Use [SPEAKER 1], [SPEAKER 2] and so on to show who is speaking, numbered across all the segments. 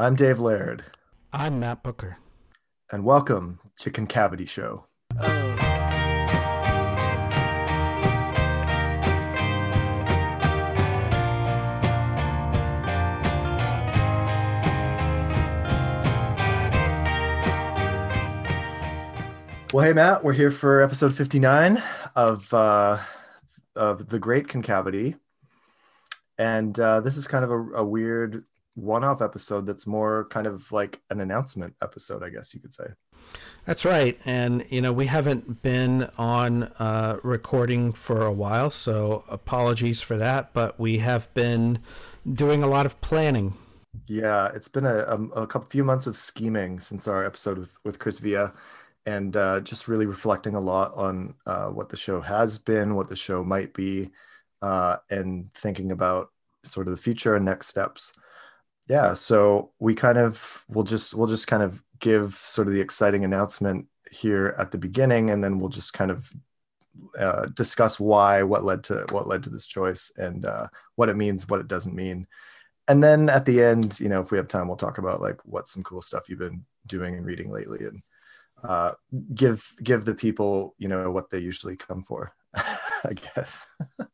[SPEAKER 1] I'm Dave Laird,
[SPEAKER 2] I'm Matt Bucher.
[SPEAKER 1] and welcome to Concavity Show.
[SPEAKER 2] Oh.
[SPEAKER 1] Well, hey Matt, we're here for episode 59 of uh, of the Great Concavity, and uh, this is kind of a, a weird one-off episode that's more kind of like an announcement episode, I guess you could say.
[SPEAKER 2] That's right. And, you know, we haven't been on uh, recording for a while, so apologies for that. But we have been doing a lot of planning.
[SPEAKER 1] Yeah, it's been a, a, a couple few months of scheming since our episode with, with Chris Villa, and uh, just really reflecting a lot on uh, what the show has been, what the show might be, uh, and thinking about sort of the future and next steps. Yeah, so we kind of we'll just we'll just kind of give sort of the exciting announcement here at the beginning, and then we'll just kind of uh, discuss why, what led to what led to this choice, and uh, what it means, what it doesn't mean and then at the end, you know, if we have time, we'll talk about like what some cool stuff you've been doing and reading lately, and uh, give give the people, you know, what they usually come for, I guess.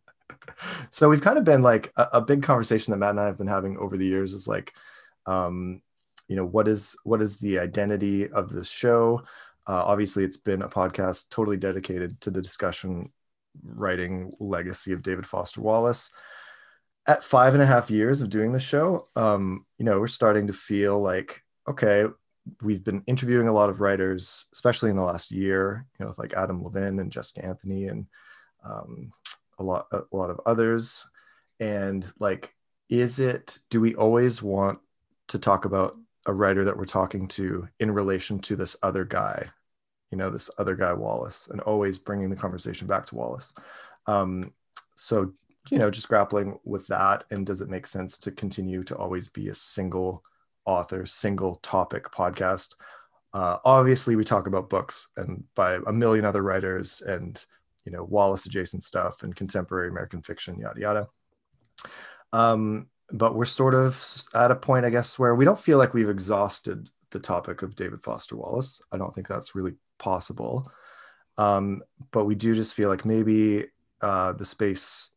[SPEAKER 1] so we've kind of been like a, a, big conversation that Matt and I have been having over the years is like, um, you know, what is what is the identity of this show? Uh, obviously, it's been a podcast totally dedicated to the discussion writing legacy of David Foster Wallace at five and a half years of doing the show, um, you know, we're starting to feel like, okay, we've been interviewing a lot of writers, especially in the last year, you know, with like Adam Levin and Jessica Anthony and um, a lot, a lot of others. And like, is it, do we always want to talk about a writer that we're talking to in relation to this other guy, you know, this other guy, Wallace, and always bringing the conversation back to Wallace? Um, so you know just grappling with that and does it make sense to continue to always be a single author single topic podcast uh, obviously we talk about books and by a million other writers and you know wallace adjacent stuff and contemporary american fiction yada yada. Um, but we're sort of at a point i guess where we don't feel like we've exhausted the topic of david foster wallace. I don't think that's really possible. Um, but we do just feel like maybe uh, the space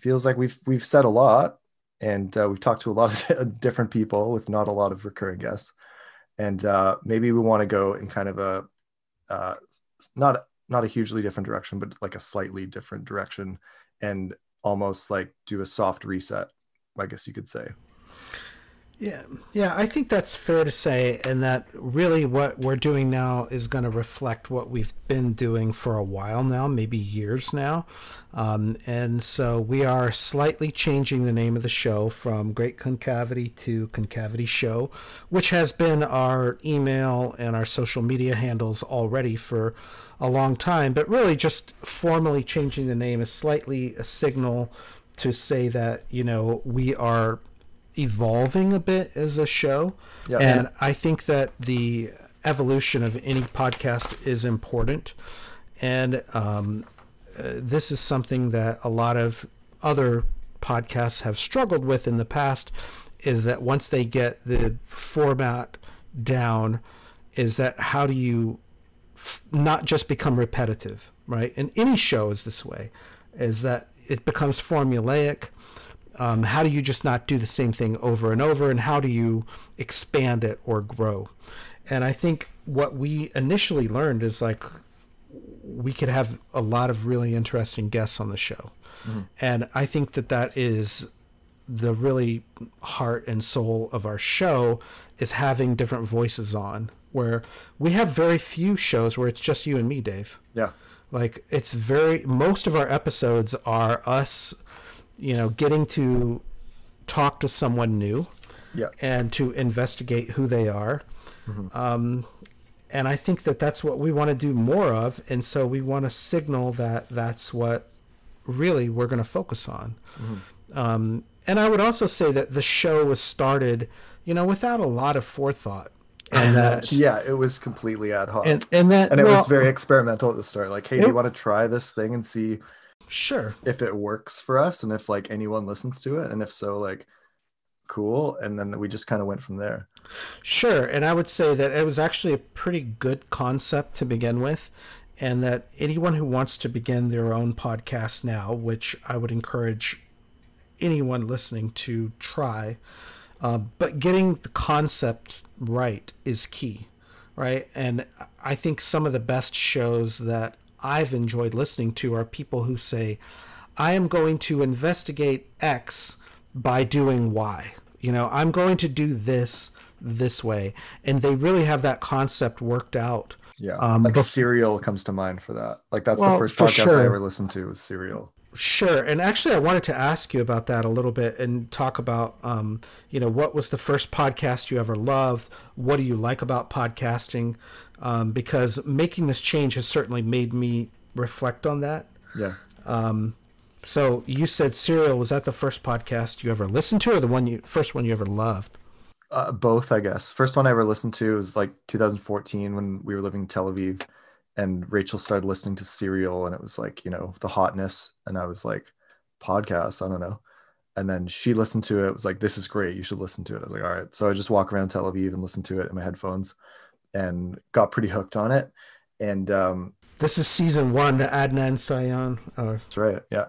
[SPEAKER 1] feels like we've we've said a lot, and uh, we've talked to a lot of different people with not a lot of recurring guests, and uh, maybe we want to go in kind of a uh, not not a hugely different direction, but like a slightly different direction, and almost like do a soft reset, I guess you could say.
[SPEAKER 2] Yeah, yeah, I think that's fair to say, and that really what we're doing now is going to reflect what we've been doing for a while now, maybe years now. Um, and so we are slightly changing the name of the show from Great Concavity to Concavity Show, which has been our email and our social media handles already for a long time, but really just formally changing the name is slightly a signal to say that, you know, we are evolving a bit as a show. Yeah, and I think that the evolution of any podcast is important. And um, uh, this is something that a lot of other podcasts have struggled with in the past is that once they get the format down, is that how do you f- not just become repetitive, right? And any show is this way, is that it becomes formulaic um, how do you just not do the same thing over and over and how do you expand it or grow? And i think what we initially learned is like we could have a lot of really interesting guests on the show. Mm-hmm. and i think that that is the really heart and soul of our show is having different voices on where we have very few shows where it's just you and me dave.
[SPEAKER 1] Yeah.
[SPEAKER 2] Like it's very most of our episodes are us you know, getting to talk to someone new
[SPEAKER 1] yeah.
[SPEAKER 2] and to investigate who they are. Mm-hmm. Um, and I think that that's what we want to do more of. And so we want to signal that that's what really we're going to focus on. Mm-hmm. Um, and I would also say that the show was started, you know, without a lot of forethought.
[SPEAKER 1] And that, yeah, it was completely ad hoc.
[SPEAKER 2] And, and that,
[SPEAKER 1] and it well, was very experimental at the start. Like, hey, do you want to try this thing and see
[SPEAKER 2] sure
[SPEAKER 1] if it works for us and if like anyone listens to it and if so like cool, and then we just kind of went from there.
[SPEAKER 2] Sure, and I would say that it was actually a pretty good concept to begin with, and that anyone who wants to begin their own podcast now, which I would encourage anyone listening to try, uh, but getting the concept right is key, right? And I think some of the best shows that I've enjoyed listening to are people who say, I am going to investigate X by doing Y. You know, I'm going to do this this way. And they really have that concept worked out.
[SPEAKER 1] Yeah. Um, like Serial comes to mind for that. Like that's well, the first podcast sure. I ever listened to was Serial.
[SPEAKER 2] Sure. And actually, I wanted to ask you about that a little bit and talk about, um, you know, what was the first podcast you ever loved? What do you like about podcasting? Um, because making this change has certainly made me reflect on that.
[SPEAKER 1] Yeah.
[SPEAKER 2] Um, so you said Serial was that the first podcast you ever listened to, or the one you first one you ever loved?
[SPEAKER 1] Uh, both, I guess. First one I ever listened to was like 2014 when we were living in Tel Aviv, and Rachel started listening to Serial, and it was like you know the hotness, and I was like, podcast, I don't know. And then she listened to it. it was like, this is great. You should listen to it. I was like, all right. So I just walk around Tel Aviv and listen to it in my headphones, and got pretty hooked on it. And um,
[SPEAKER 2] this is season one, the Adnan Syed.
[SPEAKER 1] Oh. That's right. Yeah.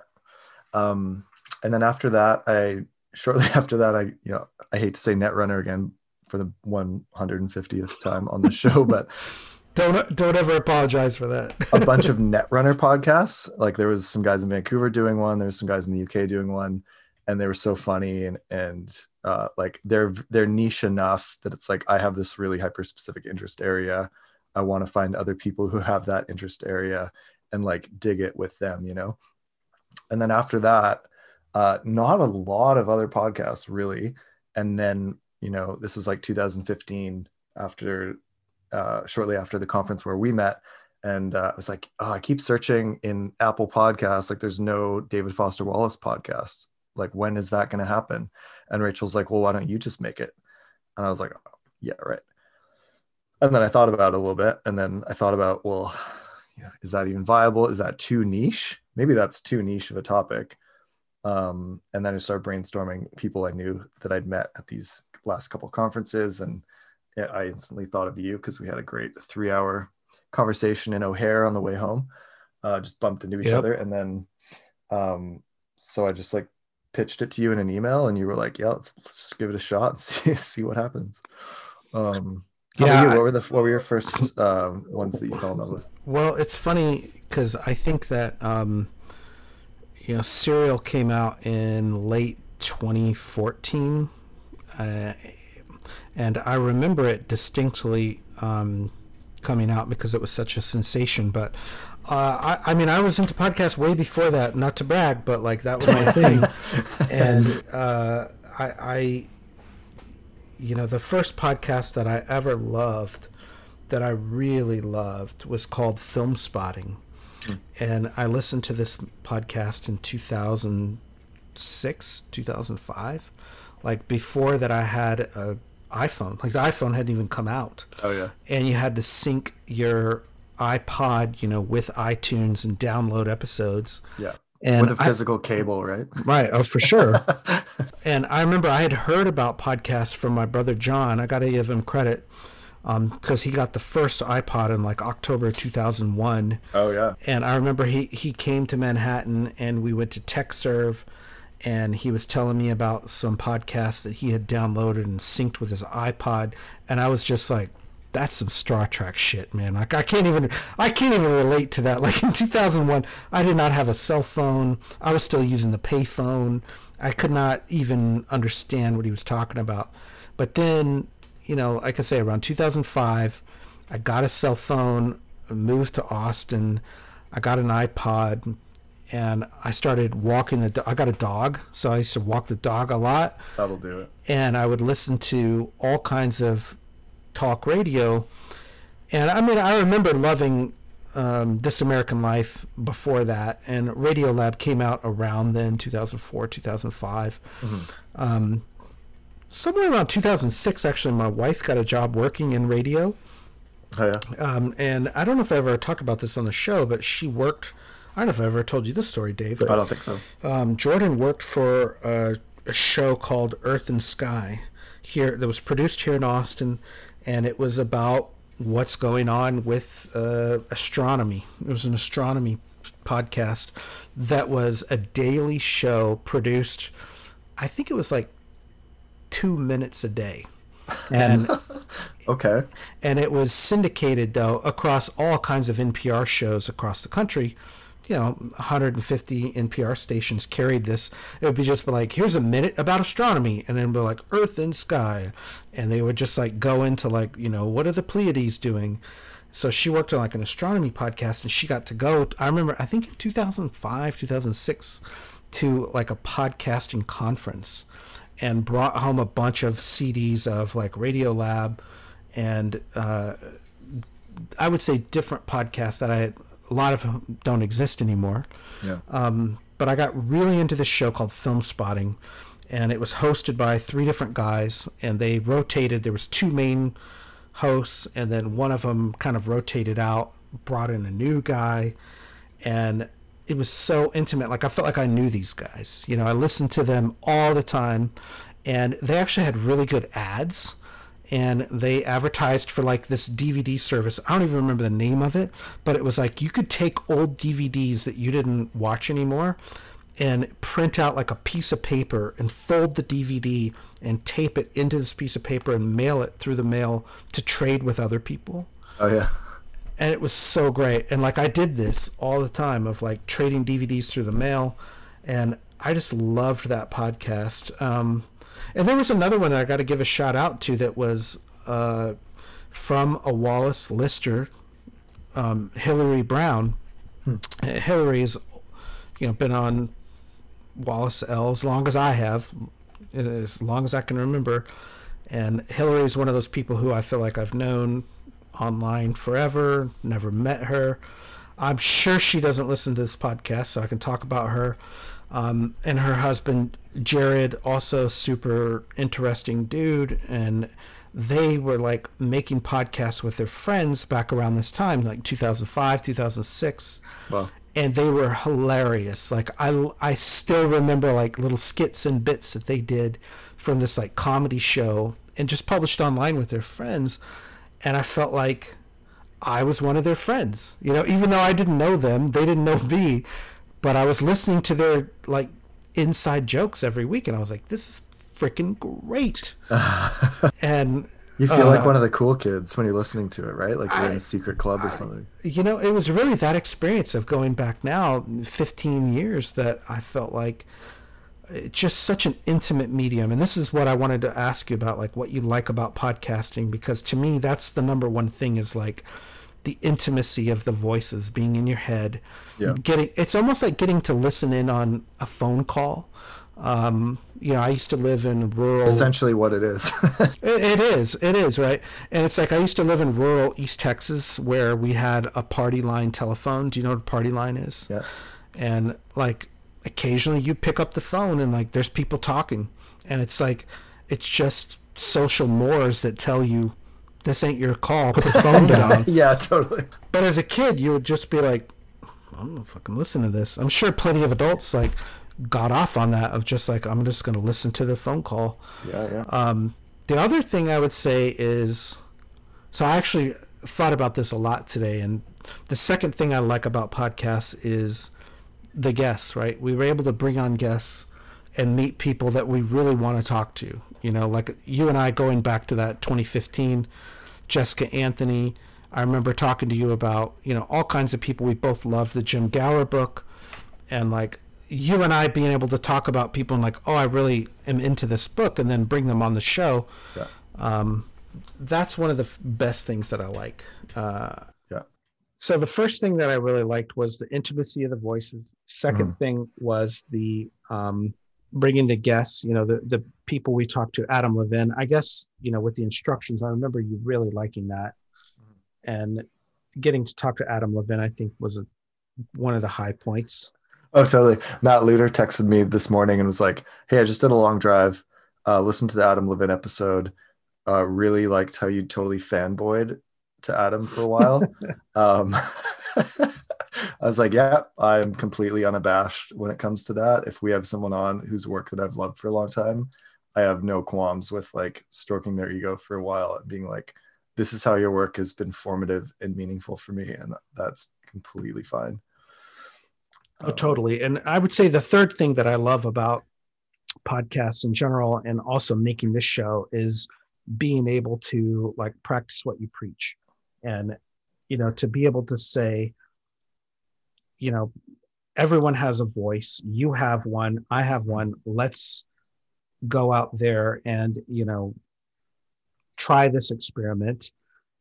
[SPEAKER 1] Um, and then after that, I shortly after that, I you know I hate to say Netrunner again for the 150th time on the show, but
[SPEAKER 2] don't don't ever apologize for that.
[SPEAKER 1] a bunch of Netrunner podcasts. Like there was some guys in Vancouver doing one. There was some guys in the UK doing one, and they were so funny and and uh, like they're they're niche enough that it's like I have this really hyper specific interest area. I want to find other people who have that interest area and like dig it with them, you know. And then after that, uh, not a lot of other podcasts really. And then, you know, this was like 2015 after, uh, shortly after the conference where we met. And uh, I was like, oh, I keep searching in Apple Podcasts. Like, there's no David Foster Wallace podcast. Like, when is that going to happen? And Rachel's like, well, why don't you just make it? And I was like, oh, yeah, right. And then I thought about it a little bit. And then I thought about, well, is that even viable? Is that too niche? Maybe that's too niche of a topic. Um, and then I started brainstorming people I knew that I'd met at these last couple conferences. And I instantly thought of you because we had a great three hour conversation in O'Hare on the way home. Uh, just bumped into each yep. other. And then, um, so I just like pitched it to you in an email and you were like, yeah, let's, let's give it a shot and see, see what happens. Um, yeah. What were the what were your first uh, ones that you fell in love with?
[SPEAKER 2] Well, it's funny because I think that um, you know, Serial came out in late 2014, uh, and I remember it distinctly um, coming out because it was such a sensation. But uh, I, I, mean, I was into podcasts way before that. Not to brag, but like that was my thing. and uh, I, I you know, the first podcast that I ever loved, that I really loved, was called Filmspotting. Mm. And I listened to this podcast in 2006, 2005. Like before that, I had a iPhone. Like the iPhone hadn't even come out.
[SPEAKER 1] Oh, yeah.
[SPEAKER 2] And you had to sync your iPod, you know, with iTunes and download episodes.
[SPEAKER 1] Yeah. And with a physical I, cable, right?
[SPEAKER 2] Right. Oh, for sure. and I remember I had heard about podcasts from my brother John. I got to give him credit because um, he got the first iPod in like October 2001.
[SPEAKER 1] Oh yeah.
[SPEAKER 2] And I remember he he came to Manhattan and we went to Tekserve, and he was telling me about some podcasts that he had downloaded and synced with his iPod, and I was just like, that's some Star Trek shit, man. Like I can't even I can't even relate to that. Like in 2001, I did not have a cell phone. I was still using the payphone. I could not even understand what he was talking about. But then, you know, like I say, around 2005, I got a cell phone, moved to Austin. I got an iPod, and I started walking the. Do- I got a dog, so I used to walk the dog a lot.
[SPEAKER 1] That'll do it.
[SPEAKER 2] And I would listen to all kinds of talk radio. And I mean, I remember loving um, This American Life before that, and Radiolab came out around then, 2004, 2005. Mm-hmm. Um, somewhere around 2006, actually, my wife got a job working in radio.
[SPEAKER 1] Oh, yeah.
[SPEAKER 2] Um, and I don't know if I ever talked about this on the show, but she worked. I don't know if I ever told you this story, Dave.
[SPEAKER 1] I don't think so.
[SPEAKER 2] Um, Jordan worked for a a show called Earth and Sky here that was produced here in Austin, and it was about what's going on with uh, astronomy. It was an astronomy podcast that was a daily show produced. I think it was like two minutes a day. And
[SPEAKER 1] okay.
[SPEAKER 2] And it was syndicated though across all kinds of NPR shows across the country. You know, 150 NPR stations carried this. It would be just like, here's a minute about astronomy, and then be like Earth and sky, and they would just like go into like, you know, what are the Pleiades doing? So she worked on like an astronomy podcast, and she got to go. I remember, I think in 2005, 2006, to like a podcasting conference and brought home a bunch of CDs of like Radiolab and uh, I would say different podcasts that I a lot of them don't exist anymore.
[SPEAKER 1] Yeah.
[SPEAKER 2] Um, but I got really into this show called Filmspotting, and it was hosted by three different guys, and they rotated. There was two main hosts, and then one of them kind of rotated out, brought in a new guy, and it was so intimate. Like I felt like I knew these guys. You know, I listened to them all the time, and they actually had really good ads. And they advertised for like this DVD service. I don't even remember the name of it, but it was like you could take old DVDs that you didn't watch anymore and print out like a piece of paper and fold the DVD and tape it into this piece of paper and mail it through the mail to trade with other people.
[SPEAKER 1] Oh yeah
[SPEAKER 2] and it was so great. And like I did this all the time of like trading DVDs through the mail, and I just loved that podcast. Um, and there was another one I got to give a shout out to that was uh, from a Wallace Lister, um, Hillary Brown. Hmm. Hillary's, you know, been on Wallace L as long as I have, as long as I can remember. And Hillary is one of those people who I feel like I've known online forever, never met her. I'm sure she doesn't listen to this podcast, so I can talk about her. Um, and her husband, Jared, also super interesting dude. And they were like making podcasts with their friends back around this time, like 2005, 2006. Wow. And they were hilarious. Like I, I still remember like little skits and bits that they did from this like comedy show and just published online with their friends and I felt like I was one of their friends. You know, even though I didn't know them, they didn't know me, but I was listening to their like inside jokes every week, and I was like, "This is freaking great." and
[SPEAKER 1] you feel uh, like one of the cool kids when you're listening to it, right? Like you're I, in a secret club or something.
[SPEAKER 2] you know, it was really that experience of going back now, 15 years, that I felt like it's just such an intimate medium and this is what i wanted to ask you about like what you like about podcasting because to me that's the number one thing is like the intimacy of the voices being in your head. Yeah. getting it's almost like getting to listen in on a phone call. Um, you know i used to live in rural
[SPEAKER 1] essentially what it is.
[SPEAKER 2] It, it is it is right? And it's like i used to live in rural east texas where we had a party line telephone. Do you know what a party line is?
[SPEAKER 1] Yeah.
[SPEAKER 2] And like occasionally you pick up the phone and like there's people talking. And it's like it's just social mores that tell you this ain't your call put the phone down.
[SPEAKER 1] Yeah totally.
[SPEAKER 2] But as a kid you would just be like i don't know if i can listen to this. I'm sure plenty of adults like got off on that of just like i'm just going to listen to the phone call.
[SPEAKER 1] Yeah yeah.
[SPEAKER 2] Um the other thing i would say is so i actually thought about this a lot today and the second thing i like about podcasts is the guests, right? We were able to bring on guests and meet people that we really want to talk to. You know, like you and I going back to that 2015, Jessica Anthony. I remember talking to you about, you know, all kinds of people. We both love the Jim Gower book. And like you and I being able to talk about people and like, oh, I really am into this book and then bring them on the show. Yeah. Um, that's one of the f- best things that I like. Uh, yeah. so the first thing that I really liked was the intimacy of the voices. 2nd mm thing was the um, bringing the guests. You know, the the people we talked to, Adam Levin. I guess you know with the instructions. I remember you really liking that, mm and getting to talk to Adam Levin. I think was a, one of the high points.
[SPEAKER 1] Oh, totally. Matt Luter texted me this morning and was like, "Hey, I just did a long drive. Uh, listen to the Adam Levin episode. Uh, really liked how you totally fanboyed to Adam for a while. um, I was like, yeah, I'm completely unabashed when it comes to that. If we have someone on whose work that I've loved for a long time, I have no qualms with like stroking their ego for a while and being like, this is how your work has been formative and meaningful for me. And that's completely fine.
[SPEAKER 2] Oh, um, totally. And I would say the third thing that I love about podcasts in general and also making this show is being able to like practice what you preach and you know to be able to say you know everyone has a voice you have one i have one let's go out there and you know try this experiment.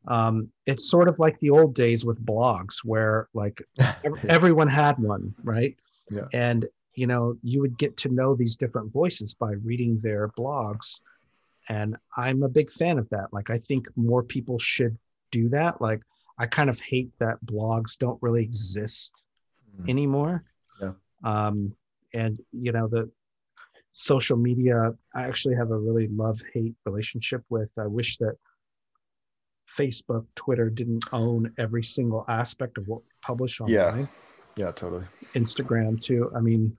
[SPEAKER 2] Um, it's sort of like the old days with blogs where like everyone had one right?
[SPEAKER 1] Yeah.
[SPEAKER 2] and you know you would get to know these different voices by reading their blogs. And i'm a big fan of that. Like i think more people should do that. Like i kind of hate that blogs don't really exist mm. anymore.
[SPEAKER 1] Yeah.
[SPEAKER 2] Um and you know the social media i actually have a really love hate relationship with. I wish that facebook twitter didn't own every single aspect of what we publish online.
[SPEAKER 1] Yeah yeah totally.
[SPEAKER 2] Instagram too. I mean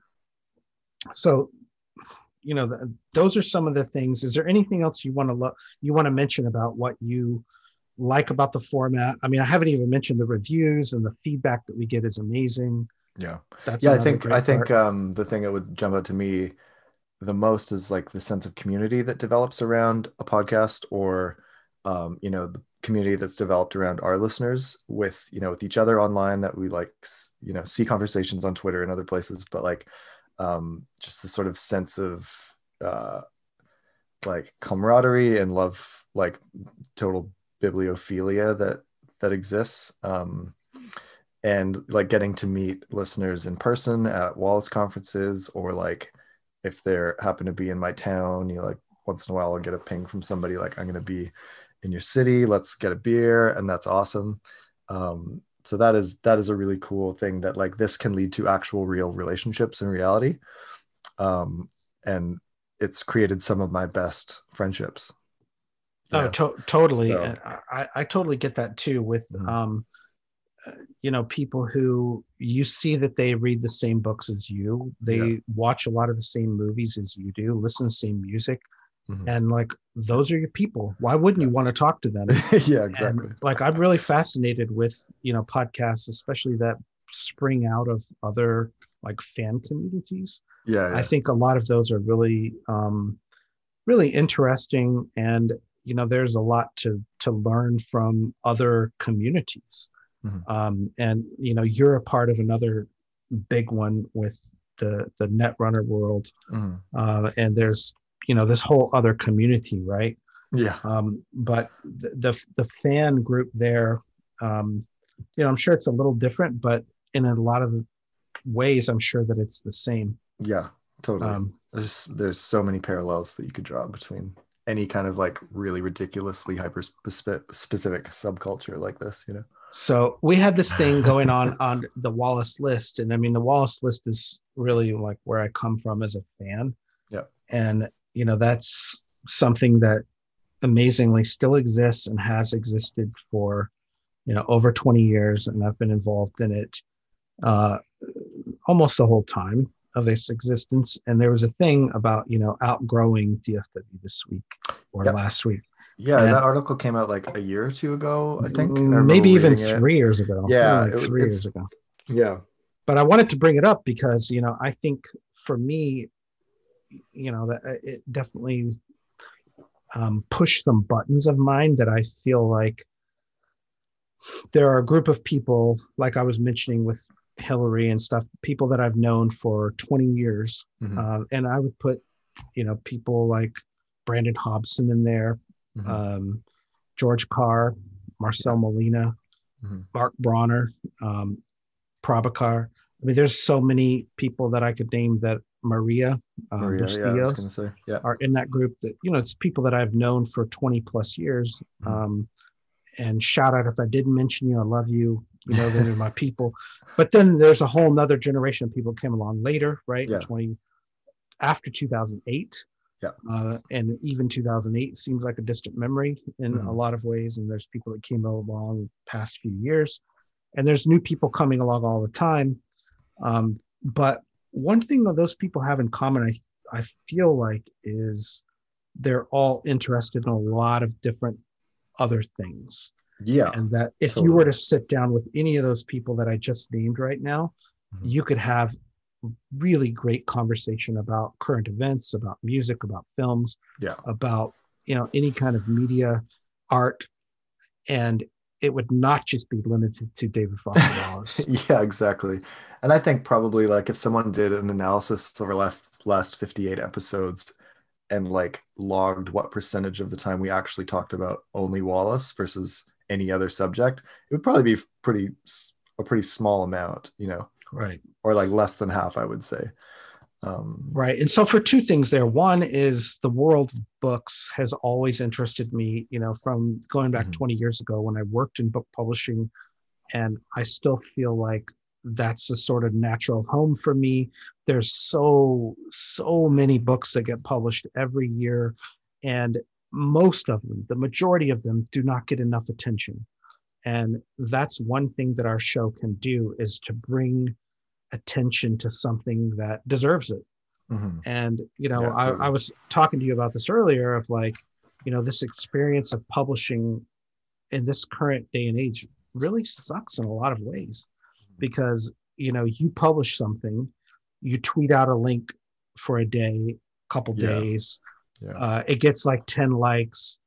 [SPEAKER 2] so you know the, those are some of the things. Is there anything else you want to look you want to mention about what you like about the format? I mean i haven't even mentioned the reviews and the feedback that we get is amazing.
[SPEAKER 1] Yeah. That's yeah i think i think um, the thing that would jump out to me the most is like the sense of community that develops around a podcast or um, you know the community that's developed around our listeners with you know with each other online that we like you know see conversations on twitter and other places but like um, just the sort of sense of uh, like camaraderie and love, like total bibliophilia that that exists. Um, and like getting to meet listeners in person at Wallace conferences, or like if they're happen to be in my town, you like once in a while I'll get a ping from somebody like I'm going to be in your city, let's get a beer, and that's awesome. Um, so that is that is a really cool thing that like this can lead to actual real relationships in reality um and it's created some of my best friendships
[SPEAKER 2] oh to- totally so. I, I totally get that too with mm-hmm. um you know people who you see that they read the same books as you they yeah. watch a lot of the same movies as you do listen to the same music Mm-hmm. And like those are your people. Why wouldn't you want to talk to them?
[SPEAKER 1] yeah, exactly.
[SPEAKER 2] And, like I'm really fascinated with, you know, podcasts, especially that spring out of other like fan communities.
[SPEAKER 1] Yeah, yeah.
[SPEAKER 2] I think a lot of those are really um really interesting and you know there's a lot to to learn from other communities. Mm-hmm. Um and you know you're a part of another big one with the the netrunner world. Mm-hmm. Uh, and there's you know this whole other community right
[SPEAKER 1] yeah
[SPEAKER 2] um, but the, the, the fan group there um, you know i'm sure it's a little different but in a lot of ways i'm sure that it's the same
[SPEAKER 1] yeah totally um, there's there's so many parallels that you could draw between any kind of like really ridiculously hyper specific subculture like this you know?
[SPEAKER 2] So we had this thing going on on the wallace list and i mean the wallace list is really like where i come from as a fan.
[SPEAKER 1] Yeah
[SPEAKER 2] and you know that's something that amazingly still exists and has existed for you know over 20 years and i've been involved in it uh, almost the whole time of its existence. And there was a thing about you know outgrowing dfw this week or yep. last week.
[SPEAKER 1] Yeah and that article came out like a year or two ago i think.
[SPEAKER 2] Maybe even three it. years ago.
[SPEAKER 1] Yeah
[SPEAKER 2] like three years ago.
[SPEAKER 1] Yeah.
[SPEAKER 2] But i wanted to bring it up because you know i think for me you know that uh, it definitely um, pushed some buttons of mine that I feel like there are a group of people, like I was mentioning with Hillary and stuff, people that I've known for 20 years. Mm-hmm. Uh, and I would put, you know, people like Brandon Hobson in there, mm-hmm. um, George Carr, Marcel Molina, mm-hmm. Mark Bronner, um, Prabhakar. I mean, there's so many people that I could name that Maria, um, Maria
[SPEAKER 1] Bustillos
[SPEAKER 2] yeah, are in that group that, you know, it's people that I've known for 20 plus years. Mm-hmm. Um, and shout out if I didn't mention you, I love you. You know, they're my people. But then there's a whole nother generation of people came along later, right?
[SPEAKER 1] Yeah.
[SPEAKER 2] 20 after 2008.
[SPEAKER 1] Yeah.
[SPEAKER 2] Uh, and even 2008 seems like a distant memory in mm-hmm. a lot of ways. And there's people that came along past few years. and there's new people coming along all the time. Um, but one thing that those people have in common, I I feel like, is they're all interested in a lot of different other things.
[SPEAKER 1] Yeah.
[SPEAKER 2] And that if
[SPEAKER 1] totally.
[SPEAKER 2] you were to sit down with any of those people that I just named right now,
[SPEAKER 1] Mhm.
[SPEAKER 2] you could have really great conversation about current events, about music, about films,
[SPEAKER 1] Yeah.
[SPEAKER 2] about you know any kind of media, art, and it would not just be limited to David Foster Wallace.
[SPEAKER 1] yeah, exactly. And I think probably like if someone did an analysis over last last 58 episodes and like logged what percentage of the time we actually talked about only Wallace versus any other subject, it would probably be pretty a pretty small amount, you know,
[SPEAKER 2] right.
[SPEAKER 1] or like less than half, I would say. Um,
[SPEAKER 2] Right. And so for two things there, one is the world of books has always interested me, you know, from going back
[SPEAKER 1] Mhm.
[SPEAKER 2] 20 years ago when I worked in book publishing. And I still feel like that's a sort of natural home for me. There's so, so many books that get published every year. And most of them, the majority of them, do not get enough attention. And that's one thing that our show can do is to bring attention to something that deserves it.
[SPEAKER 1] mhm.
[SPEAKER 2] And you know,
[SPEAKER 1] Yeah,
[SPEAKER 2] I. I was talking to you about this earlier of like, you know, this experience of publishing in this current day and age really sucks in a lot of ways because you know you publish something, you tweet out a link for a day, couple
[SPEAKER 1] Yeah.
[SPEAKER 2] days,
[SPEAKER 1] Yeah.
[SPEAKER 2] uh, it gets like 10 likes,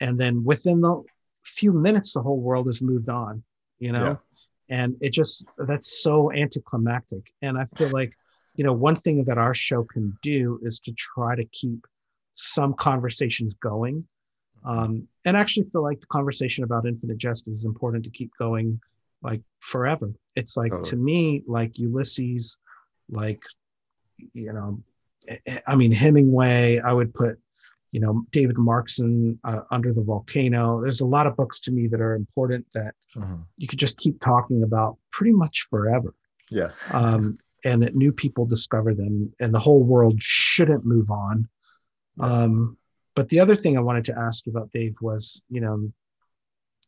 [SPEAKER 2] and then within the few minutes, the whole world has moved on, you know?
[SPEAKER 1] Yeah.
[SPEAKER 2] And it just, that's so anticlimactic. And I feel like, you know, one thing that our show can do is to try to keep some conversations going. Um, and actually feel like the conversation about infinite jest is important to keep going like forever. It's like
[SPEAKER 1] Totally.
[SPEAKER 2] to me, like Ulysses, like, you know, I- mean, Hemingway, I would put, you know, David Markson, uh, Under the Volcano. There's a lot of books to me that are important that
[SPEAKER 1] Mhm.
[SPEAKER 2] you could just keep talking about pretty much forever.
[SPEAKER 1] Yeah.
[SPEAKER 2] Um, and that new people discover them and the whole world shouldn't move on. Um, but the other thing I wanted to ask you about, Dave, was, you know,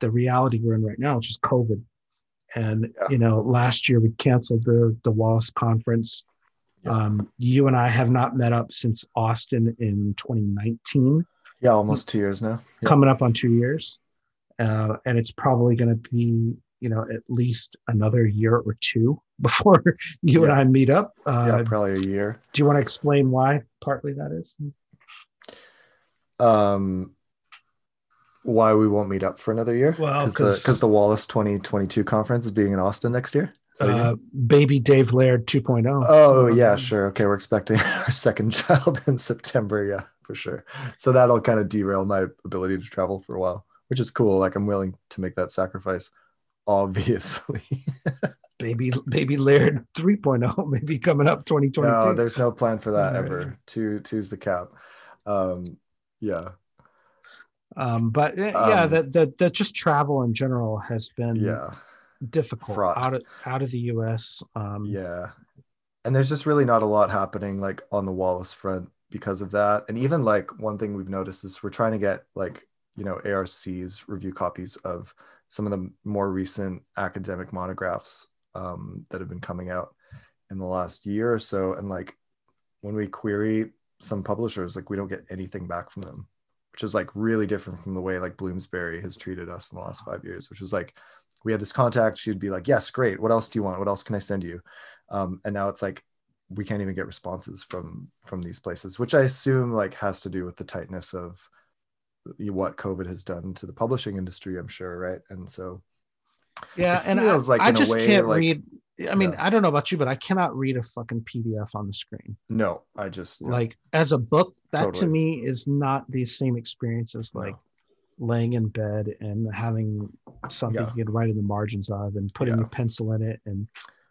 [SPEAKER 2] the reality we're in right now, which is COVID. And,
[SPEAKER 1] Yeah.
[SPEAKER 2] you know, last year we canceled the, the Wallace conference.
[SPEAKER 1] Yeah.
[SPEAKER 2] Um, you and I have not met up since Austin in 2019,
[SPEAKER 1] Yeah. Almost two years now. Yeah.
[SPEAKER 2] coming up on two years. Uh, and it's probably going to be, you know, at least another year or two before you and I meet up. Uh,
[SPEAKER 1] yeah. Probably a year.
[SPEAKER 2] Do you want to explain why partly that is?
[SPEAKER 1] um why we won't meet up for another year
[SPEAKER 2] Well,
[SPEAKER 1] because
[SPEAKER 2] 'cause-
[SPEAKER 1] the, the wallace 2022 conference is being in austin next year Is that what you mean?
[SPEAKER 2] Uh, baby Dave Laird 2.0.
[SPEAKER 1] oh. Yeah sure. Okay we're expecting our second child in september. Yeah for sure. So that'll kind of derail my ability to travel for a while which is cool. Like i'm willing to make that sacrifice obviously.
[SPEAKER 2] Baby Baby Laird 3.0 maybe coming up 2022.
[SPEAKER 1] no there's no plan for that ever. two two's the cap. Um yeah.
[SPEAKER 2] Um, but uh, yeah,
[SPEAKER 1] Um,
[SPEAKER 2] that that that just travel in general has been
[SPEAKER 1] yeah
[SPEAKER 2] difficult
[SPEAKER 1] Fraught.
[SPEAKER 2] out of out of the US. Um,
[SPEAKER 1] Yeah. And there's just really not a lot happening like on the Wallace front because of that. And even like one thing we've noticed is we're trying to get like, you know, ARC's review copies of some of the more recent academic monographs um, that have been coming out in the last year or so. And like when we query some publishers, like we don't get anything back from them, which is like really different from the way like Bloomsbury has treated us in the last five years, which was like we had this contact, she'd be like, Yes, great. What else do you want? What else can I send you? um, and now it's like we can't even get responses from from these places which i assume like has to do with the tightness of what covid has done to the publishing industry i'm sure right and so
[SPEAKER 2] yeah, and I,
[SPEAKER 1] like,
[SPEAKER 2] I just
[SPEAKER 1] way,
[SPEAKER 2] can't
[SPEAKER 1] like-
[SPEAKER 2] read. I mean,
[SPEAKER 1] Yeah.
[SPEAKER 2] I don't know about you, but I cannot read a fucking PDF on the screen.
[SPEAKER 1] no i just
[SPEAKER 2] Like as a book, that to me is not the same experience as
[SPEAKER 1] no.
[SPEAKER 2] Laying in bed and having something
[SPEAKER 1] Yeah.
[SPEAKER 2] you can write in the margins of and putting
[SPEAKER 1] Yeah.
[SPEAKER 2] your pencil in it and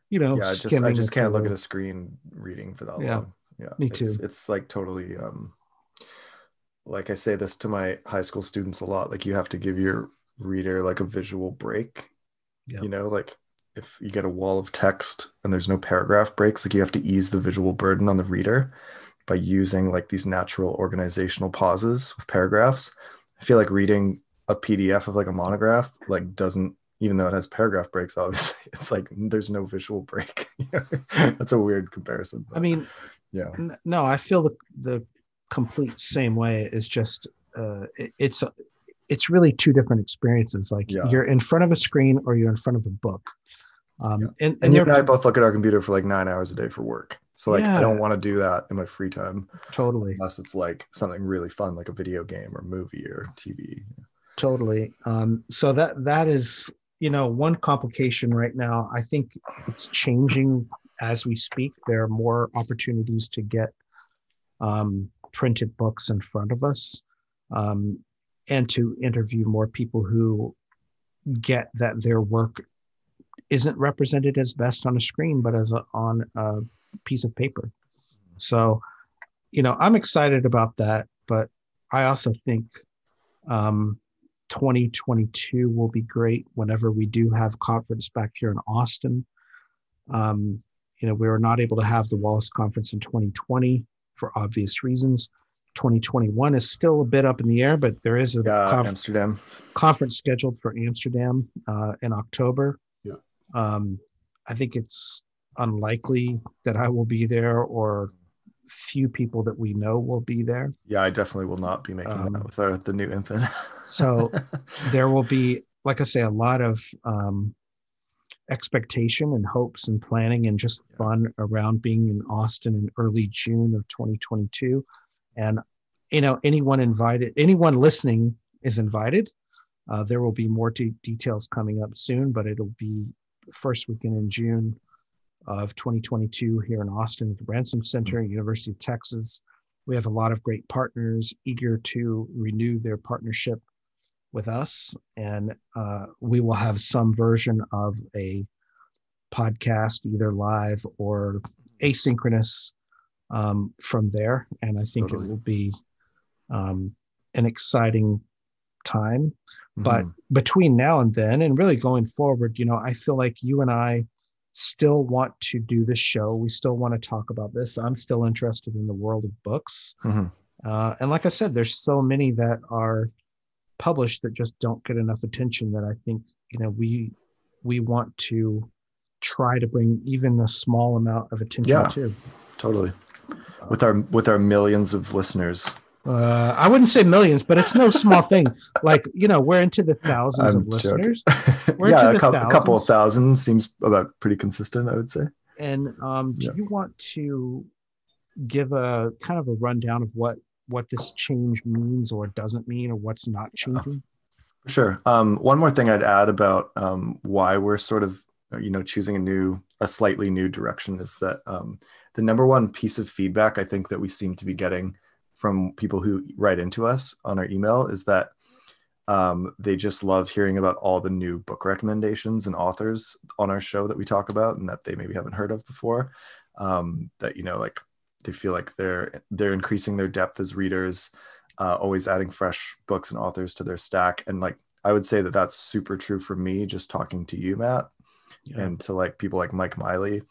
[SPEAKER 2] you know
[SPEAKER 1] yeah i just i just can't look at a screen reading for that
[SPEAKER 2] Yeah.
[SPEAKER 1] long yeah
[SPEAKER 2] Me
[SPEAKER 1] it's,
[SPEAKER 2] too.
[SPEAKER 1] it's like totally um like i say this to my high school students a lot like you have to give your reader like a visual break
[SPEAKER 2] Yeah.
[SPEAKER 1] you know like if you get a wall of text and there's no paragraph breaks like you have to ease the visual burden on the reader by using like these natural organizational pauses with paragraphs i feel like reading a pdf of like a monograph like doesn't even though it has paragraph breaks, obviously, it's like there's no visual break. That's a weird comparison.
[SPEAKER 2] I mean,
[SPEAKER 1] yeah.
[SPEAKER 2] N- no, I feel the the complete same way. It's just uh, it, it's it's really two different experiences. Like
[SPEAKER 1] Yeah.
[SPEAKER 2] you're in front of a screen or you're in front of a book. Um,
[SPEAKER 1] Yeah.
[SPEAKER 2] and,
[SPEAKER 1] And
[SPEAKER 2] and
[SPEAKER 1] you and I both look at our computer for like nine hours a day for work. So like
[SPEAKER 2] Yeah.
[SPEAKER 1] I don't want to do that in my free time
[SPEAKER 2] totally,
[SPEAKER 1] unless it's like something really fun, like a video game or movie or TV.
[SPEAKER 2] totally. Um, so that that is you know one complication right now. I think it's changing as we speak. There are more opportunities to get um, printed books in front of us, um, and to interview more people who get that their work isn't represented as best on a screen, but as a, on a piece of paper. So, you know, I'm excited about that, but I also think um, 2022 will be great whenever we do have conference back here in Austin. Um, you know, we were not able to have the Wallace conference in 2020 for obvious reasons. 2021 is still a bit up in the air, but there is a
[SPEAKER 1] Yeah,
[SPEAKER 2] conf-
[SPEAKER 1] Amsterdam.
[SPEAKER 2] conference scheduled for Amsterdam uh, in October.
[SPEAKER 1] Yeah.
[SPEAKER 2] Um, I think it's unlikely that I will be there, or few people that we know will be there.
[SPEAKER 1] Yeah, I definitely will not be making
[SPEAKER 2] Um,
[SPEAKER 1] that with our, the new infant.
[SPEAKER 2] So there will be, like I say, a lot of um, expectation and hopes and planning and just
[SPEAKER 1] Yeah.
[SPEAKER 2] fun around being in Austin in early June of 2022. And, you know, anyone invited, anyone listening is invited. Uh, there will be more de- details coming up soon, but it'll be first weekend in June of 2022 here in Austin at the Ransom Center, University of Texas. We have a lot of great partners eager to renew their partnership with us, and uh, we will have some version of a podcast, either live or asynchronous, um, from there. And I think
[SPEAKER 1] Totally.
[SPEAKER 2] it will be um, an exciting time. But
[SPEAKER 1] Mhm.
[SPEAKER 2] between now and then, and really going forward, you know, I feel like you and I still want to do this show. We still want to talk about this. I'm still interested in the world of books.
[SPEAKER 1] Mhm.
[SPEAKER 2] Uh, and like I said, there's so many that are published that just don't get enough attention that I think, you know, we we want to try to bring even a small amount of attention
[SPEAKER 1] Yeah.
[SPEAKER 2] to.
[SPEAKER 1] totally. With our with our millions of listeners.
[SPEAKER 2] Uh, I wouldn't say millions, but it's no small thing. Like, you know, we're into the 1000s of
[SPEAKER 1] I'm joking.
[SPEAKER 2] listeners. We're
[SPEAKER 1] yeah,
[SPEAKER 2] into
[SPEAKER 1] a, a couple of
[SPEAKER 2] thousands.
[SPEAKER 1] thousand seems about pretty consistent, I would say.
[SPEAKER 2] And um, do
[SPEAKER 1] Yeah.
[SPEAKER 2] you want to give a kind of a rundown of what what this change means or doesn't mean or what's not changing?
[SPEAKER 1] Sure. Um, one more thing I'd add about um, why we're sort of, you know, choosing a new, a slightly new direction is that um, the number one piece of feedback I think that we seem to be getting from people who write into us on our email is that um, they just love hearing about all the new book recommendations and authors on our show that we talk about and that they maybe haven't heard of before. Um, that you know, like they feel like they're they're increasing their depth as readers uh, always adding fresh books and authors to their stack. And like, I would say that that's super true for me, just talking to you, Matt,
[SPEAKER 2] Yeah.
[SPEAKER 1] and to like people like Mike Miley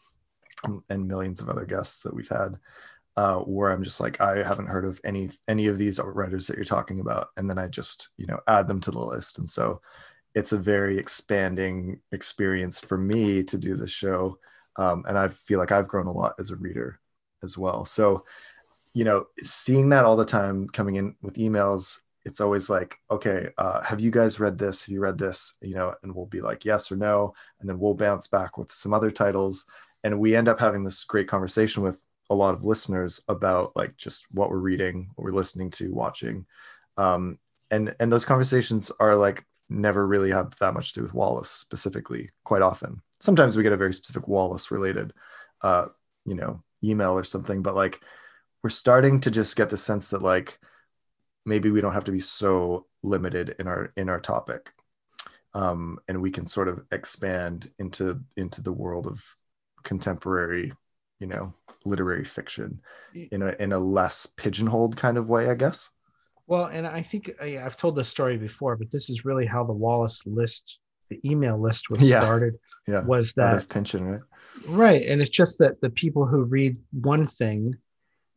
[SPEAKER 1] and- and millions of other guests that we've had, uh, where I'm just like, I haven't heard of any any of these writers that you're talking about, and then I just you know add them to the list, and so it's a very expanding experience for me to do the show, um, and I feel like I've grown a lot as a reader as well. So you know, seeing that all the time coming in with emails, it's always like, okay, uh, have you guys read this? Have you read this? You know, and we'll be like, yes or no. And then we'll bounce back with some other titles. And we end up having this great conversation with a lot of listeners about like just what we're reading, what we're listening to, watching. Um, and, and those conversations are like never really have that much to do with Wallace specifically, quite often. Sometimes we get a very specific Wallace related, uh, you know, email or something, but like, we're starting to just get the sense that like maybe we don't have to be so limited in our in our topic um, and we can sort of expand into into the world of contemporary you know literary fiction mm. in a in a less pigeonholed kind of way i guess
[SPEAKER 2] Well, and I think uh, I, I've told this story before, but this is really how the Wallace list, the email list was
[SPEAKER 1] Yeah.
[SPEAKER 2] started.
[SPEAKER 1] yeah
[SPEAKER 2] Was
[SPEAKER 1] Out
[SPEAKER 2] that
[SPEAKER 1] of pension right
[SPEAKER 2] right? And it's just that the people who read one thing,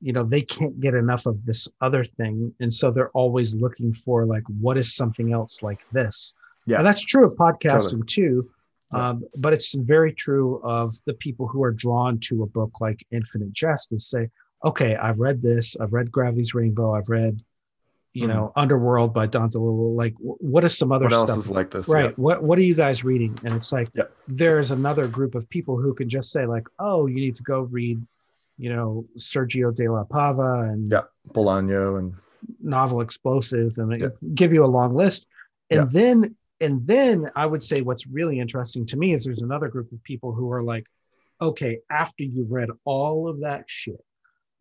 [SPEAKER 2] you know, they can't get enough of this other thing, and so they're always looking for like, what is something else like this? Yeah. And that's true of podcasting totally. too. Um, but it's very true of the people who are drawn to a book like Infinite Jest and say, okay, I've read this, I've read Gravity's Rainbow, I've read, you mm-hmm. know, Underworld by Don DeLillo. Like, what is some other
[SPEAKER 1] what
[SPEAKER 2] stuff?
[SPEAKER 1] else is like this?
[SPEAKER 2] Right. Yeah. What What are you guys reading? And it's like, there's another group of people who can just say, like, oh, you need to go read, you know, Sergio de la Pava and
[SPEAKER 1] yeah, Bolaño and
[SPEAKER 2] novel explosives, and yeah. give you a long list. And then and then I would say what's really interesting to me is there's another group of people who are like, okay, after you've read all of that shit,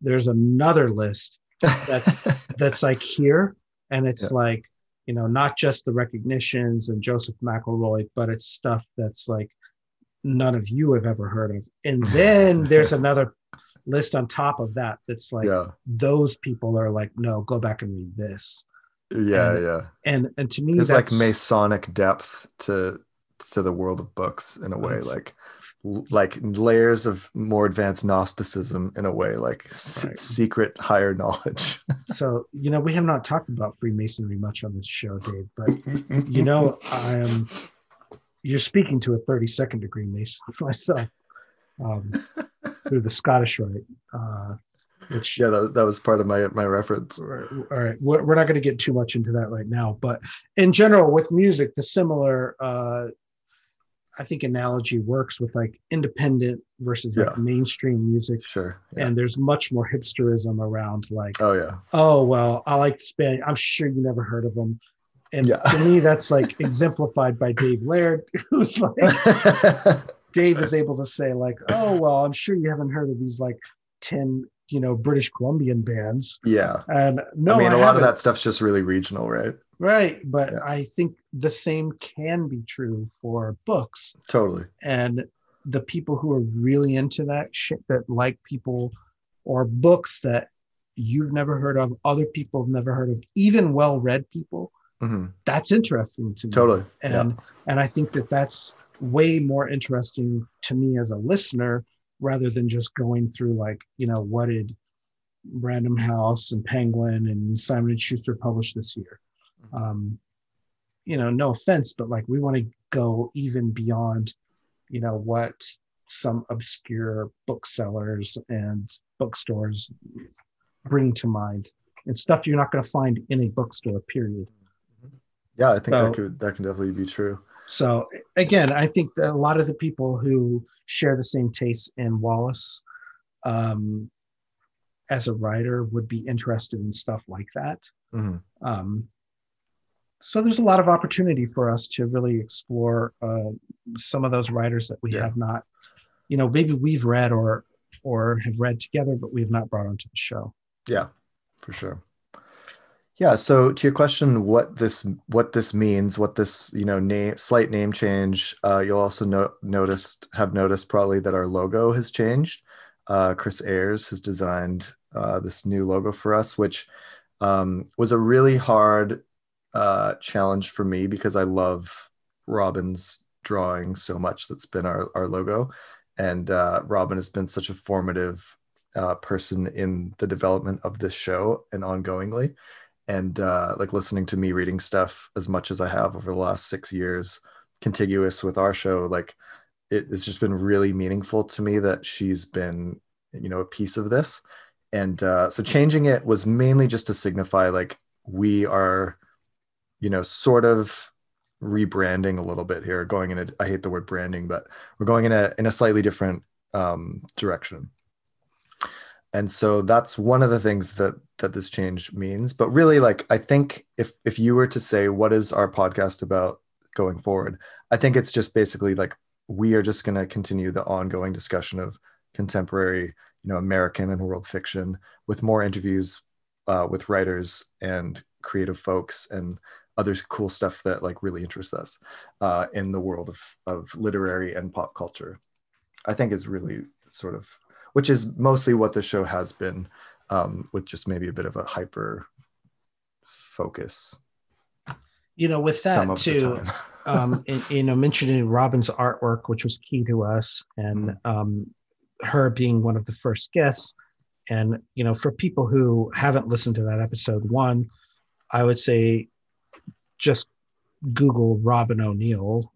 [SPEAKER 2] there's another list that's that's like here, and it's yeah. like you know not just the recognitions and Joseph McElroy, but it's stuff that's like none of you have ever heard of, and then there's another list on top of that that's like yeah. those people are like no go back and read this
[SPEAKER 1] yeah and, yeah
[SPEAKER 2] and and to me
[SPEAKER 1] there's like masonic depth to to the world of books in a way like like layers of more advanced gnosticism in a way like right. secret higher knowledge.
[SPEAKER 2] So you know we have not talked about freemasonry much on this show dave but you know i am you're speaking to a 32nd degree mason myself um, through the scottish rite uh,
[SPEAKER 1] which yeah that, that was part of my my reference
[SPEAKER 2] all right we're, we're not going to get too much into that right now but in general with music the similar uh i think analogy works with like independent versus yeah. like mainstream music
[SPEAKER 1] sure
[SPEAKER 2] yeah. and there's much more hipsterism around like
[SPEAKER 1] oh yeah
[SPEAKER 2] oh well i like spanish i'm sure you never heard of them and yeah. to me that's like exemplified by dave laird who's like dave is able to say like oh well i'm sure you haven't heard of these like 10 you know British Columbian bands.
[SPEAKER 1] Yeah,
[SPEAKER 2] and no,
[SPEAKER 1] I mean I a lot of that stuff's just really regional, right?
[SPEAKER 2] Right, but yeah. I think the same can be true for books.
[SPEAKER 1] Totally.
[SPEAKER 2] And the people who are really into that shit, that like people or books that you've never heard of, other people have never heard of, even well-read people. Mm-hmm. That's interesting to me.
[SPEAKER 1] Totally.
[SPEAKER 2] And yeah. and I think that that's way more interesting to me as a listener rather than just going through like you know what did random house and penguin and simon and schuster publish this year? Mm-hmm. um, you know no offense but like we want to go even beyond you know what some obscure booksellers and bookstores bring to mind and stuff you're not going to find in a bookstore period.
[SPEAKER 1] Yeah i think so, that could that can definitely be true
[SPEAKER 2] so again i think that a lot of the people who share the same tastes in Wallace um, as a writer would be interested in stuff like that. Mm-hmm. Um, so there's a lot of opportunity for us to really explore uh, some of those writers that we yeah. have not, you know, maybe we've read or or have read together, but we've not brought onto the show.
[SPEAKER 1] Yeah, for sure. Yeah. So to your question, what this what this means, what this you know name slight name change, uh, you'll also no- noticed have noticed probably that our logo has changed. Uh, Chris Ayers has designed uh, this new logo for us, which um, was a really hard uh, challenge for me because I love Robyn's drawing so much. That's been our our logo, and uh, Robyn has been such a formative uh, person in the development of this show and ongoingly and uh, like listening to me reading stuff as much as I have over the last six years, contiguous with our show, like it has just been really meaningful to me that she's been, you know, a piece of this. And uh, so changing it was mainly just to signify like we are, you know, sort of rebranding a little bit here, going in a I hate the word branding, but we're going in a in a slightly different um, direction and so that's one of the things that that this change means. But really like i think if if you were to say what is our podcast about going forward? I think it's just basically like we are just going to continue the ongoing discussion of contemporary you know american and world fiction with more interviews uh, with writers and creative folks and other cool stuff that like really interests us uh, in the world of, of literary and pop culture. I think is really sort of which is mostly what the show has been, um, with just maybe a bit of a hyper focus.
[SPEAKER 2] You know, with that too, um, you know, mentioning Robyn's artwork, which was key to us, and mm-hmm. um, her being one of the first guests. And you know, for people who haven't listened to that episode one, I would say just Google Robyn O'Neil,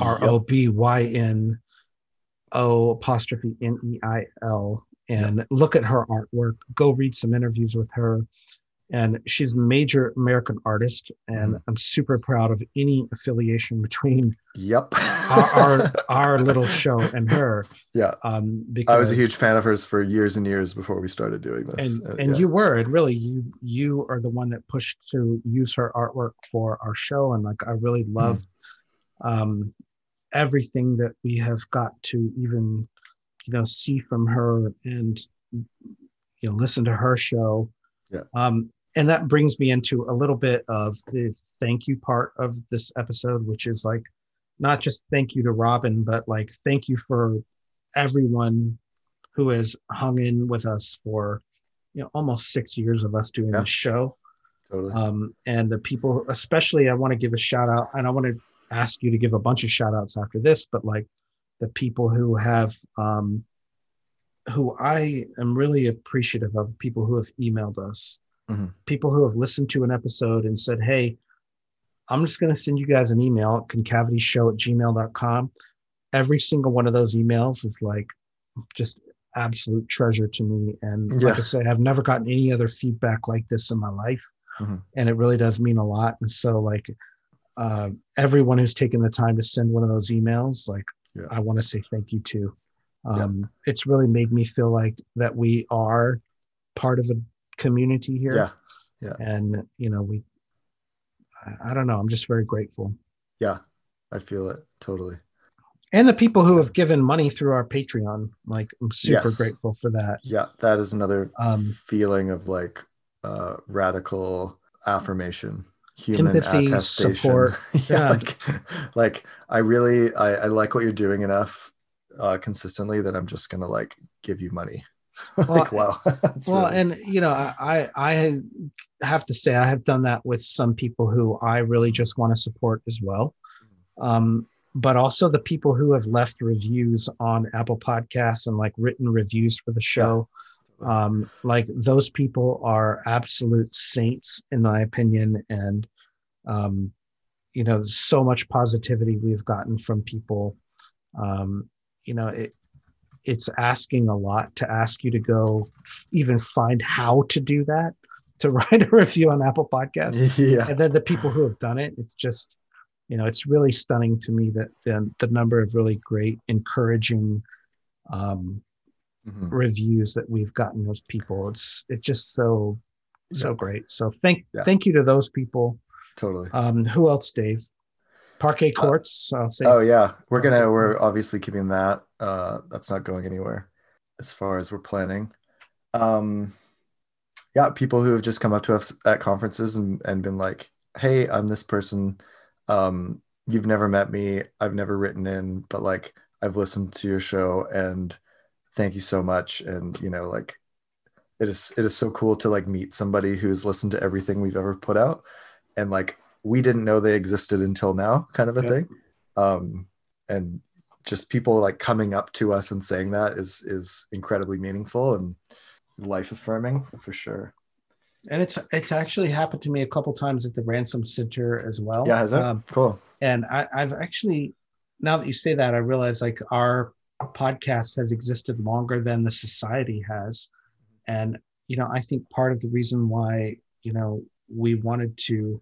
[SPEAKER 2] R O B Y N O apostrophe N E I L, and look at her artwork. Go read some interviews with her. And she's a major American artist, and
[SPEAKER 1] Mhm.
[SPEAKER 2] I'm super proud of any affiliation between
[SPEAKER 1] Yep.
[SPEAKER 2] our, our, our little show and her.
[SPEAKER 1] yeah.
[SPEAKER 2] Um, because
[SPEAKER 1] I was a huge fan of hers for years and years before we started doing this.
[SPEAKER 2] and
[SPEAKER 1] Uh,
[SPEAKER 2] and
[SPEAKER 1] yeah.
[SPEAKER 2] you were and really you you are the one that pushed to use her artwork for our show and like i really love um everything that we have got to even you know see from her and you know listen to her show
[SPEAKER 1] Yeah.
[SPEAKER 2] um and that brings me into a little bit of the thank you part of this episode which is like not just thank you to robyn but like thank you for everyone who has hung in with us for you know almost six years of us doing
[SPEAKER 1] Yeah.
[SPEAKER 2] this show
[SPEAKER 1] totally.
[SPEAKER 2] um, and the people especially i want to give a shout out and i want to ask you to give a bunch of shout outs after this but like the people who have um, who i am really appreciative of people who have emailed us
[SPEAKER 1] Mhm.
[SPEAKER 2] people who have listened to an episode and said hey i'm just going to send you guys an email at concavityshow at gmail.com every single one of those emails is like just absolute treasure to me. And like i say i've never gotten any other feedback like this in my life.
[SPEAKER 1] Mhm.
[SPEAKER 2] and it really does mean a lot. And so like uh, everyone who's taken the time to send one of those emails like
[SPEAKER 1] Yeah.
[SPEAKER 2] i want to say thank you to. um, it's really made me feel like that we are part of a community here
[SPEAKER 1] Yeah.
[SPEAKER 2] and you know we I, I don't know i'm just very grateful
[SPEAKER 1] Yeah. I feel it totally.
[SPEAKER 2] and the people who have given money through our patreon like i'm super
[SPEAKER 1] Yes.
[SPEAKER 2] grateful for that
[SPEAKER 1] Yeah. That is another
[SPEAKER 2] um,
[SPEAKER 1] feeling of like uh, radical affirmation, human
[SPEAKER 2] Empathy,
[SPEAKER 1] attestation.
[SPEAKER 2] support.
[SPEAKER 1] yeah,
[SPEAKER 2] Yeah.
[SPEAKER 1] Like, like I really, I, I like what you're doing enough uh, consistently that I'm just gonna like give you money. like wow. That's
[SPEAKER 2] well
[SPEAKER 1] really-
[SPEAKER 2] and you know i i I have to say i have done that with some people who i really just want to support as well um but also the people who have left reviews on apple podcasts and like written reviews for the show um like those people are absolute saints in my opinion and um you know so much positivity we've gotten from people um you know it it's asking a lot to ask you to go even find how to do that to write a review on apple podcast
[SPEAKER 1] yeah.
[SPEAKER 2] and then the people who have done it it's just you know it's really stunning to me that the, the number of really great encouraging um,
[SPEAKER 1] Mhm.
[SPEAKER 2] reviews that we've gotten those people it's it's just so so
[SPEAKER 1] Yeah.
[SPEAKER 2] great so thank
[SPEAKER 1] Yeah.
[SPEAKER 2] thank you to those people
[SPEAKER 1] Totally.
[SPEAKER 2] um who else dave parquet courts i'll say
[SPEAKER 1] Oh yeah, we're gonna we're obviously keeping that. Uh, that's not going anywhere, as far as we're planning. Um, yeah, people who have just come up to us at conferences and and been like, "Hey, I'm this person. Um, you've never met me. I've never written in, but like I've listened to your show and thank you so much." And you know, like it is it is so cool to like meet somebody who's listened to everything we've ever put out, and like we didn't know they existed until now, kind of a
[SPEAKER 2] Yeah.
[SPEAKER 1] thing um, and just people like coming up to us and saying that is is incredibly meaningful and life affirming for sure.
[SPEAKER 2] and it's it's actually happened to me a couple times at the ransom center as well
[SPEAKER 1] Yeah, has that
[SPEAKER 2] Um,
[SPEAKER 1] cool?
[SPEAKER 2] and I, I've actually now that you say that, I realize like our podcast has existed longer than the society has, and you know I think part of the reason why you know we wanted to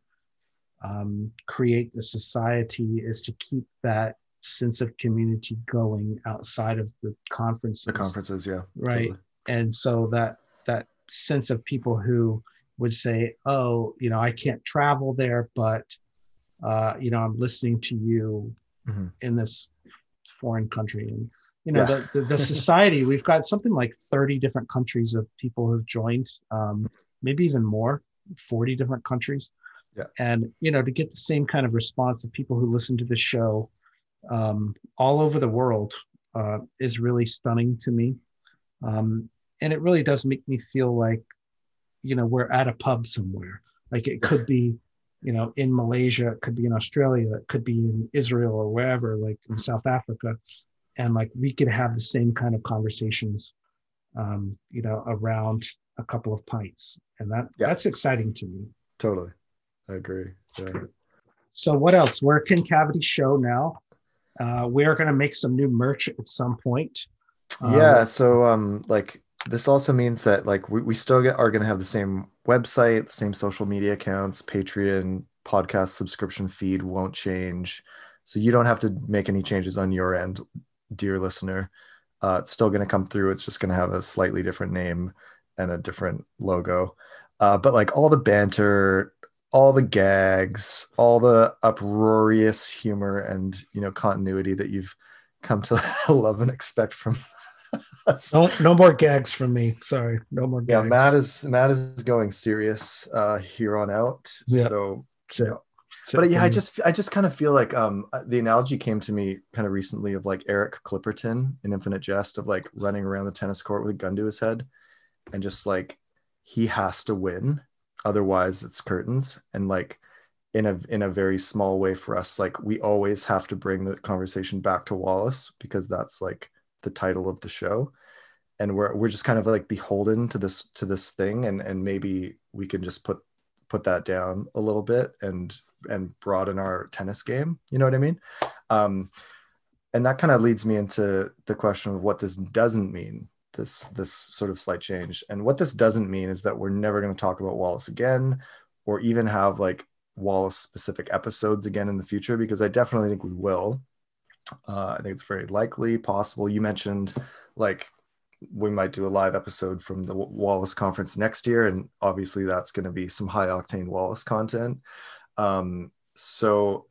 [SPEAKER 2] um, create the society is to keep that sense of community going outside of the conferences
[SPEAKER 1] The conferences, yeah,
[SPEAKER 2] right
[SPEAKER 1] totally.
[SPEAKER 2] and so that that sense of people who would say oh you know i can't travel there but uh you know i'm listening to you
[SPEAKER 1] Mhm.
[SPEAKER 2] in this foreign country and you know
[SPEAKER 1] Yeah.
[SPEAKER 2] the, the, the society we've got something like 30 different countries of people who've joined um maybe even more 40 different countries
[SPEAKER 1] Yeah.
[SPEAKER 2] and you know to get the same kind of response of people who listen to the show um, all over the world uh, is really stunning to me um, and it really does make me feel like you know we're at a pub somewhere like it could be you know in malaysia it could be in australia it could be in israel or wherever like in
[SPEAKER 1] Mhm.
[SPEAKER 2] south africa and like we could have the same kind of conversations um, you know around a couple of pints and that
[SPEAKER 1] Yeah.
[SPEAKER 2] that's exciting to me
[SPEAKER 1] Totally, I agree. Yeah.
[SPEAKER 2] so what else? We're a Concavity show now. Uh, we are going to make some new merch at some point.
[SPEAKER 1] Um, yeah. So, um, like, this also means that like we, we still get, are going to have the same website, the same social media accounts, Patreon, podcast subscription feed won't change. So you don't have to make any changes on your end, dear listener. Uh, it's still going to come through. It's just going to have a slightly different name and a different logo. Uh, but like all the banter, all the gags, all the uproarious humor and you know continuity that you've come to love and expect from
[SPEAKER 2] us. No, no more gags from me. Sorry, no more gags.
[SPEAKER 1] Yeah, Matt is Matt is going serious uh, here on out. Yeah. So, so but yeah, I just I just kind of feel like um the analogy came to me kind of recently of like Eric Clipperton in Infinite Jest of like running around the tennis court with a gun to his head and just like he has to win otherwise it's curtains. And like in a in a very small way for us like we always have to bring the conversation back to Wallace because that's like the title of the show. And we're we're just kind of like beholden to this to this thing and and maybe we can just put put that down a little bit and and broaden our tennis game you know what i mean um and that kind of leads me into the question of what this doesn't mean this this sort of slight change. And what this doesn't mean is that we're never going to talk about Wallace again, or even have like Wallace specific episodes again in the future, because I definitely think we will. Uh, I think it's very likely, possible. You mentioned like we might do a live episode from the Wallace conference next year, and obviously that's going to be some high octane Wallace content. Um, so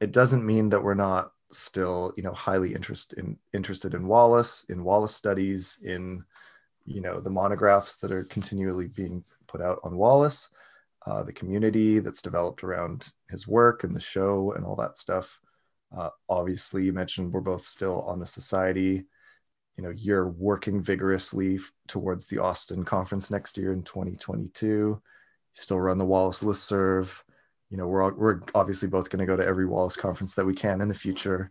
[SPEAKER 1] it doesn't mean that we're not still you know highly interested in interested in Wallace, in Wallace studies, in you know the monographs that are continually being put out on Wallace, uh, the community that's developed around his work and the show and all that stuff. Uh, obviously, you mentioned we're both still on the society. You know, you're working vigorously towards the Austin conference next year in 2022. You still run the Wallace listserv you know, we're we're obviously both going to go to every Wallace conference that we can in the future.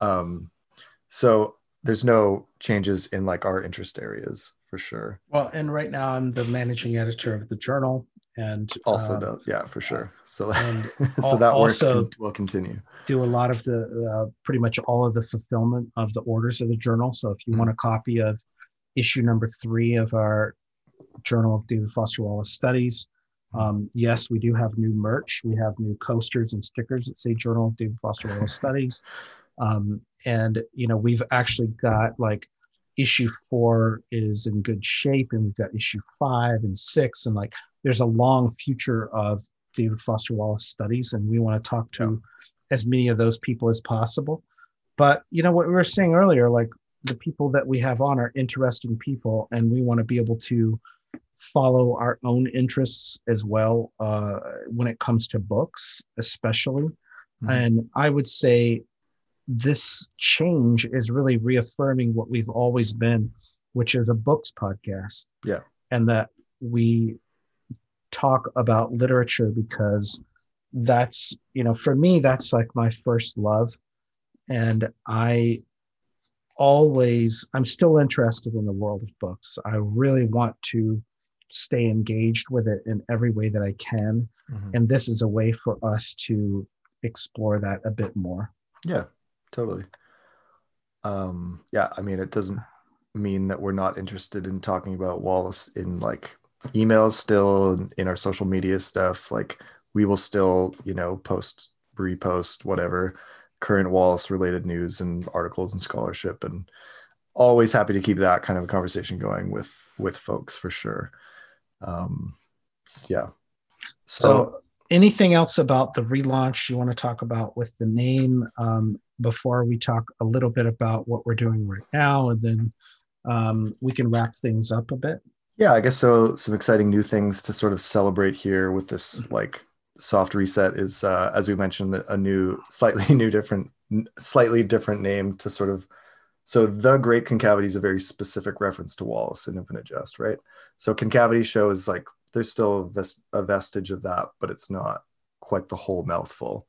[SPEAKER 1] Um, so there's no changes in like our interest areas for sure.
[SPEAKER 2] Well, and right now I'm the managing editor of the journal, and
[SPEAKER 1] also um, the yeah for sure. So so that also work will continue.
[SPEAKER 2] Do a lot of the uh, pretty much all of the fulfillment of the orders of the journal. So if you mm-hmm. want a copy of issue number three of our Journal of David Foster Wallace Studies, um, yes, we do have new merch. We have new coasters and stickers that say Journal of David Foster Wallace Studies. Um, and, you know, we've actually got like issue four is in good shape, and we've got issue five and six. And like there's a long future of David Foster Wallace Studies, and we want to talk to yeah. as many of those people as possible. But, you know, what we were saying earlier, like the people that we have on are interesting people, and we want to be able to follow our own interests as well uh, when it comes to books, especially. Mm-hmm. And I would say this change is really reaffirming what we've always been, which is a books podcast.
[SPEAKER 1] Yeah.
[SPEAKER 2] And that we talk about literature because that's, you know, for me, that's like my first love. And I always, I'm still interested in the world of books. I really want to stay engaged with it in every way that I can. Mm-hmm. And this is a way for us to explore that a bit more.
[SPEAKER 1] Yeah, totally. Um, yeah, I mean, it doesn't mean that we're not interested in talking about Wallace in like emails still in our social media stuff. Like we will still, you know, post, repost, whatever current Wallace related news and articles and scholarship and always happy to keep that kind of a conversation going with with folks for sure um, yeah.
[SPEAKER 2] So, so, anything else about the relaunch you want to talk about with the name um, before we talk a little bit about what we're doing right now, and then um, we can wrap things up a bit.
[SPEAKER 1] Yeah, I guess so. Some exciting new things to sort of celebrate here with this like soft reset is, uh, as we mentioned, a new, slightly new, different, slightly different name to sort of so the Great Concavity is a very specific reference to Wallace in Infinite Jest, right? So concavity shows like there's still a vestige of that, but it's not quite the whole mouthful.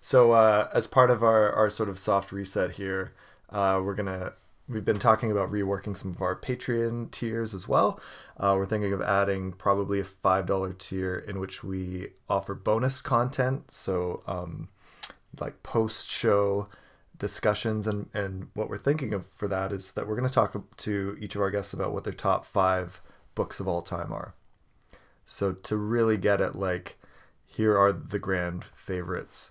[SPEAKER 1] So uh, as part of our, our sort of soft reset here, uh, we're gonna we've been talking about reworking some of our Patreon tiers as well. Uh, we're thinking of adding probably a five dollar tier in which we offer bonus content. So um, like post show discussions and and what we're thinking of for that is that we're going to talk to each of our guests about what their top five books of all time are so to really get it like here are the grand favorites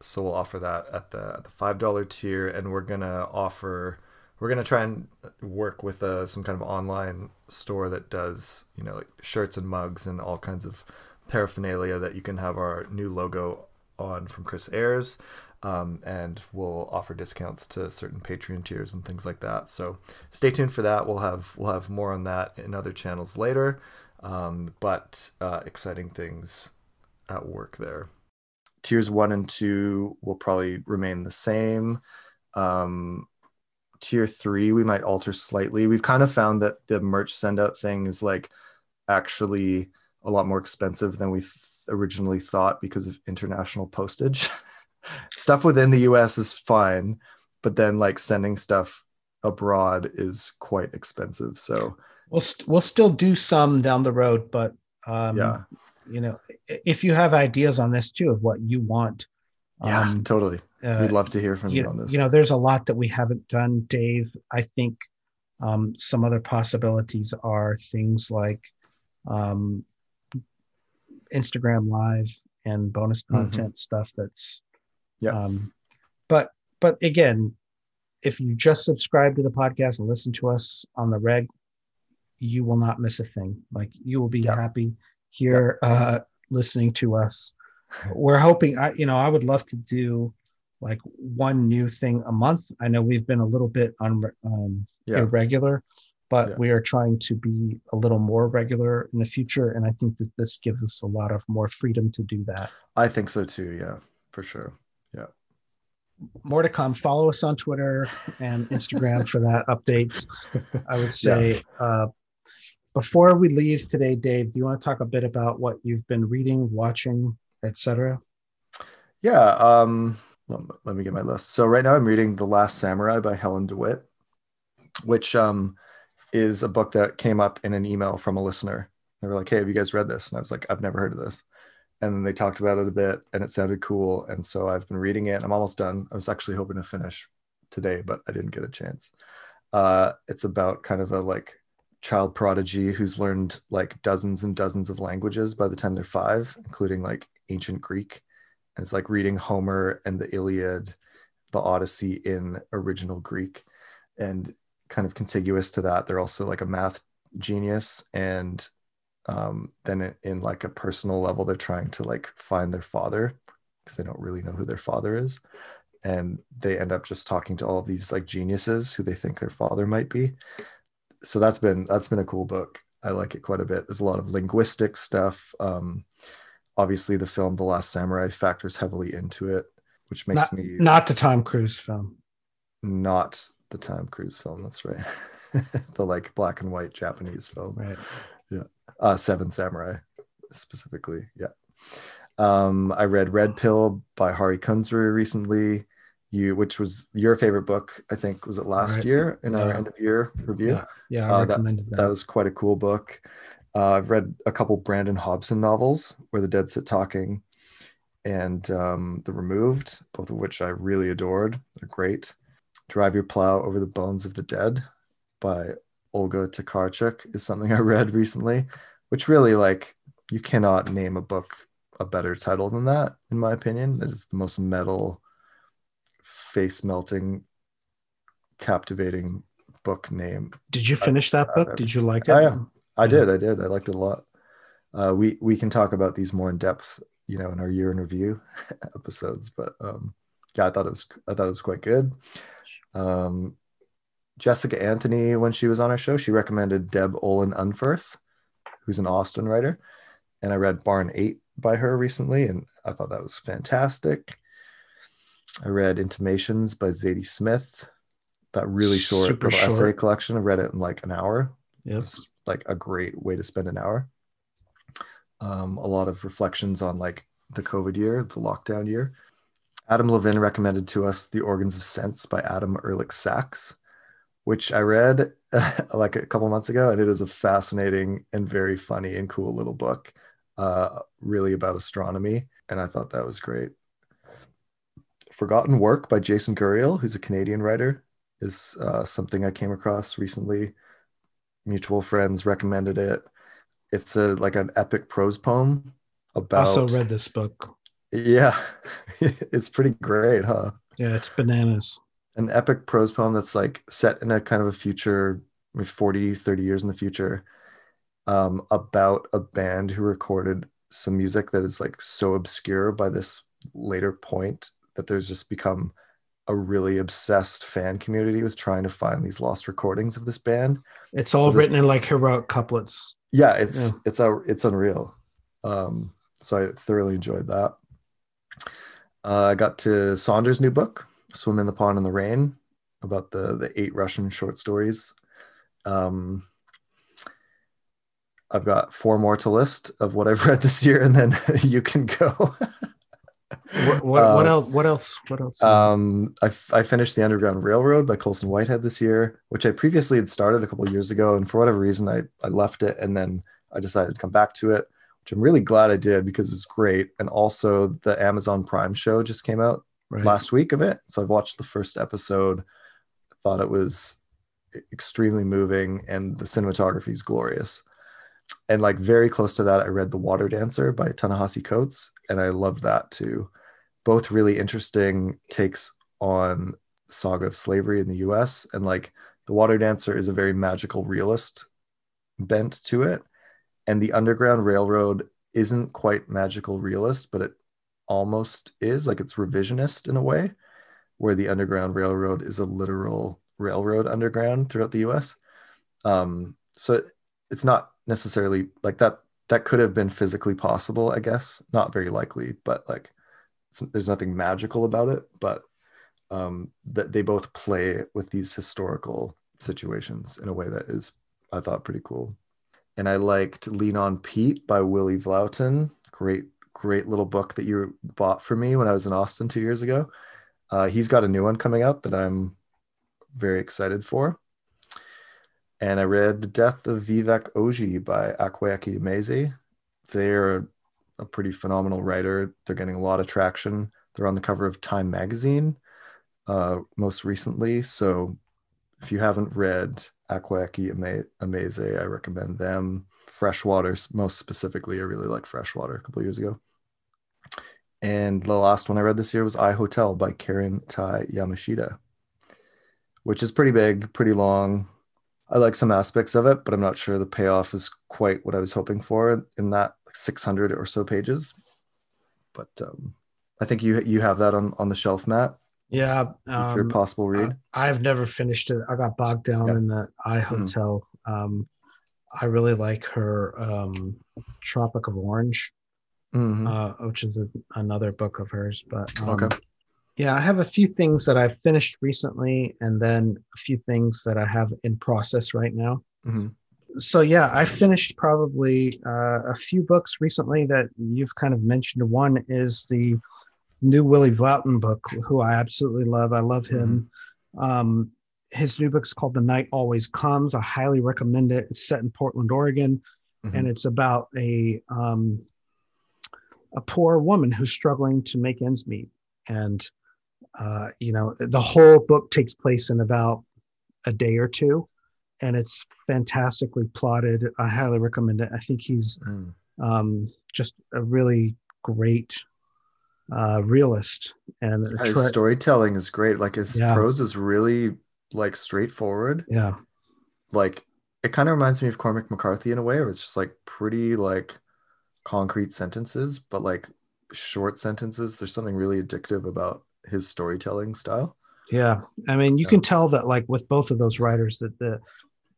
[SPEAKER 1] so we'll offer that at the at the five dollar tier and we're gonna offer we're gonna try and work with uh, some kind of online store that does you know like shirts and mugs and all kinds of paraphernalia that you can have our new logo on from Chris Ayres. Um, and we'll offer discounts to certain Patreon tiers and things like that. So stay tuned for that. We'll have we'll have more on that in other channels later. Um, but uh, exciting things at work there. Tiers one and two will probably remain the same. Um, tier three we might alter slightly. We've kind of found that the merch send out thing is like actually a lot more expensive than we th- originally thought because of international postage. stuff within the US is fine, but then like sending stuff abroad is quite expensive. So
[SPEAKER 2] we'll we st- we'll still do some down the road, but um,
[SPEAKER 1] yeah,
[SPEAKER 2] you know, if you have ideas on this too of what you want,
[SPEAKER 1] yeah, um, totally. Uh, We'd love to hear from you,
[SPEAKER 2] you
[SPEAKER 1] on this.
[SPEAKER 2] You know, there's a lot that we haven't done, Dave. I think um, some other possibilities are things like um, Instagram Live and bonus mm-hmm. content mm-hmm. stuff. That's
[SPEAKER 1] yeah. Um,
[SPEAKER 2] but but again, if you just subscribe to the podcast and listen to us on the reg, you will not miss a thing. Like you will be happy here uh, listening to us. We're hoping. I you know I would love to do like one new thing a month. I know we've been a little bit un, um, yeah. irregular, but yeah. we are trying to be a little more regular in the future and i think that this gives us a lot of more freedom to do that
[SPEAKER 1] i think so too yeah for sure yeah
[SPEAKER 2] more to come follow us on twitter and instagram for that updates i would say yeah. uh, before we leave today dave do you want to talk a bit about what you've been reading watching etc
[SPEAKER 1] yeah um let me get my list so right now i'm reading the last samurai by helen dewitt which um is a book that came up in an email from a listener. They were like, "Hey, have you guys read this?" And I was like, "I've never heard of this." And then they talked about it a bit, and it sounded cool. And so I've been reading it. I'm almost done. I was actually hoping to finish today, but I didn't get a chance. Uh, it's about kind of a like child prodigy who's learned like dozens and dozens of languages by the time they're five, including like ancient Greek. It's like reading Homer and the Iliad, the Odyssey in original Greek. And kind of contiguous to that, they're also like a math genius, and um, then in, like a personal level, they're trying to like find their father because they don't really know who their father is, and they end up just talking to all these like geniuses who they think their father might be. So that's been that's been a cool book. I like it quite a bit. There's a lot of linguistic stuff. Um, obviously, the film The Last Samurai factors heavily into it, which makes
[SPEAKER 2] not,
[SPEAKER 1] me
[SPEAKER 2] not the Tom Cruise film.
[SPEAKER 1] Not the Tom Cruise film. That's right. the like black and white Japanese film.
[SPEAKER 2] Right.
[SPEAKER 1] Yeah. Uh, Seven Samurai specifically. Yeah. Um, I read Red Pill by Hari Kunzru recently. You, which was your favorite book, I think, was it last right. year in yeah. our end of year review?
[SPEAKER 2] Yeah, yeah I uh, recommended
[SPEAKER 1] that, that. that. was quite a cool book. Uh, I've read a couple Brandon Hobson novels, Where the Dead Sit Talking, and um, The Removed, both of which I really adored. They're great. Drive Your Plow Over the Bones of the Dead by Olga Tokarczuk is something I read recently, which really like you cannot name a book a better title than that, in my opinion. It is the most metal, face melting, captivating book name.
[SPEAKER 2] Did you finish that book? Did you like it?
[SPEAKER 1] I, I did. I did. I liked it a lot. Uh, we we can talk about these more in depth, you know, in our year in review episodes. But um, yeah, I thought it was I thought it was quite good. Um, Jessica Anthony, when she was on our show, she recommended Deb Olin Unferth, who's an Austin writer. And I read Barn 8 by her recently, and I thought that was fantastic. I read Intimations by Zadie Smith, that really short Super little short. essay collection. I read it in like an hour.
[SPEAKER 2] Yep.
[SPEAKER 1] Like a great way to spend an hour. Um, a lot of reflections on like the COVID year, the lockdown year. Adam Levin recommended to us The Organs of Sense by Adam Ehrlich Sachs, which I read like a couple months ago, and it is a fascinating and very funny and cool little book, uh, really about astronomy. And I thought that was great. Forgotten Work by Jason Guriel, who's a Canadian writer, is uh, something I came across recently. Mutual friends recommended it. It's a like an epic prose poem about.
[SPEAKER 2] Also read this book.
[SPEAKER 1] Yeah, it's pretty great, huh?
[SPEAKER 2] Yeah, it's bananas.
[SPEAKER 1] An epic prose poem that's like set in a kind of a future, 40, 30 years in the future, um, about a band who recorded some music that is like so obscure by this later point that there's just become a really obsessed fan community with trying to find these lost recordings of this band.
[SPEAKER 2] It's all so this, written in like heroic couplets.
[SPEAKER 1] Yeah, it's yeah. it's a it's unreal. Um, so I thoroughly enjoyed that. Uh, I got to Saunders' new book, "Swim in the Pond in the Rain," about the the eight Russian short stories. Um, I've got four more to list of what I've read this year, and then you can go.
[SPEAKER 2] what, what, uh, what, else? What else? What else?
[SPEAKER 1] Um, I, I finished the Underground Railroad by Colson Whitehead this year, which I previously had started a couple years ago, and for whatever reason, I I left it, and then I decided to come back to it, which I'm really glad I did because it was great. And also, the Amazon Prime show just came out right. last week of it, so I've watched the first episode. Thought it was extremely moving, and the cinematography is glorious and like very close to that, I read The Water Dancer by Ta-Nehisi Coates, and I loved that too. Both really interesting takes on saga of slavery in the U.S. and like The Water Dancer is a very magical realist bent to it, and the Underground Railroad isn't quite magical realist, but it almost is like it's revisionist in a way, where the Underground Railroad is a literal railroad underground throughout the U.S. Um, so it's not necessarily like that that could have been physically possible i guess not very likely but like there's nothing magical about it but um that they both play with these historical situations in a way that is i thought pretty cool. And i liked lean on pete by willie vlautin great great little book that you bought for me when i was in austin two years ago. Uh, he's got a new one coming out that i'm very excited for. And I read The Death of Vivek Oji by Akwaeke Emezi. They're a pretty phenomenal writer. They're getting a lot of traction. They're on the cover of Time magazine uh, most recently. So if you haven't read Akwaeke Emezi, I recommend them. Freshwater, most specifically, I really like Freshwater a couple years ago. And the last one I read this year was I Hotel by Karen Tei Yamashita, which is pretty big, pretty long, I like some aspects of it, but I'm not sure the payoff is quite what I was hoping for in that 600 or so pages. But um, I think you you have that on on the shelf, Matt.
[SPEAKER 2] Yeah,
[SPEAKER 1] um, your possible read.
[SPEAKER 2] I, have never finished it. I got bogged down yeah. in the I mm-hmm. Hotel. Mm. Um, I really like her um, Tropic of Orange, mm-hmm. uh, which is a, another book of hers. But um, okay. Yeah, I have a few things that I've finished recently, and then a few things that I have in process right now. Mm-hmm. So yeah, I finished probably uh, a few books recently that you've kind of mentioned. One is the new Willie Vlautin book, who I absolutely love. I love him. Mm-hmm. Um, his new book is called The Night Always Comes. I highly recommend it. It's set in Portland, Oregon, mm-hmm. and it's about a um, a poor woman who's struggling to make ends meet. And uh, you know, the whole book takes place in about a day or two, and it's fantastically plotted. I highly recommend it. I think he's mm. um, just a really great uh, realist, and
[SPEAKER 1] his storytelling is great. Like his yeah. prose is really like straightforward.
[SPEAKER 2] Yeah,
[SPEAKER 1] like it kind of reminds me of Cormac McCarthy in a way, where it's just like pretty like concrete sentences, but like short sentences. There's something really addictive about his storytelling style.
[SPEAKER 2] Yeah, I mean, you yeah. can tell that like with both of those writers that the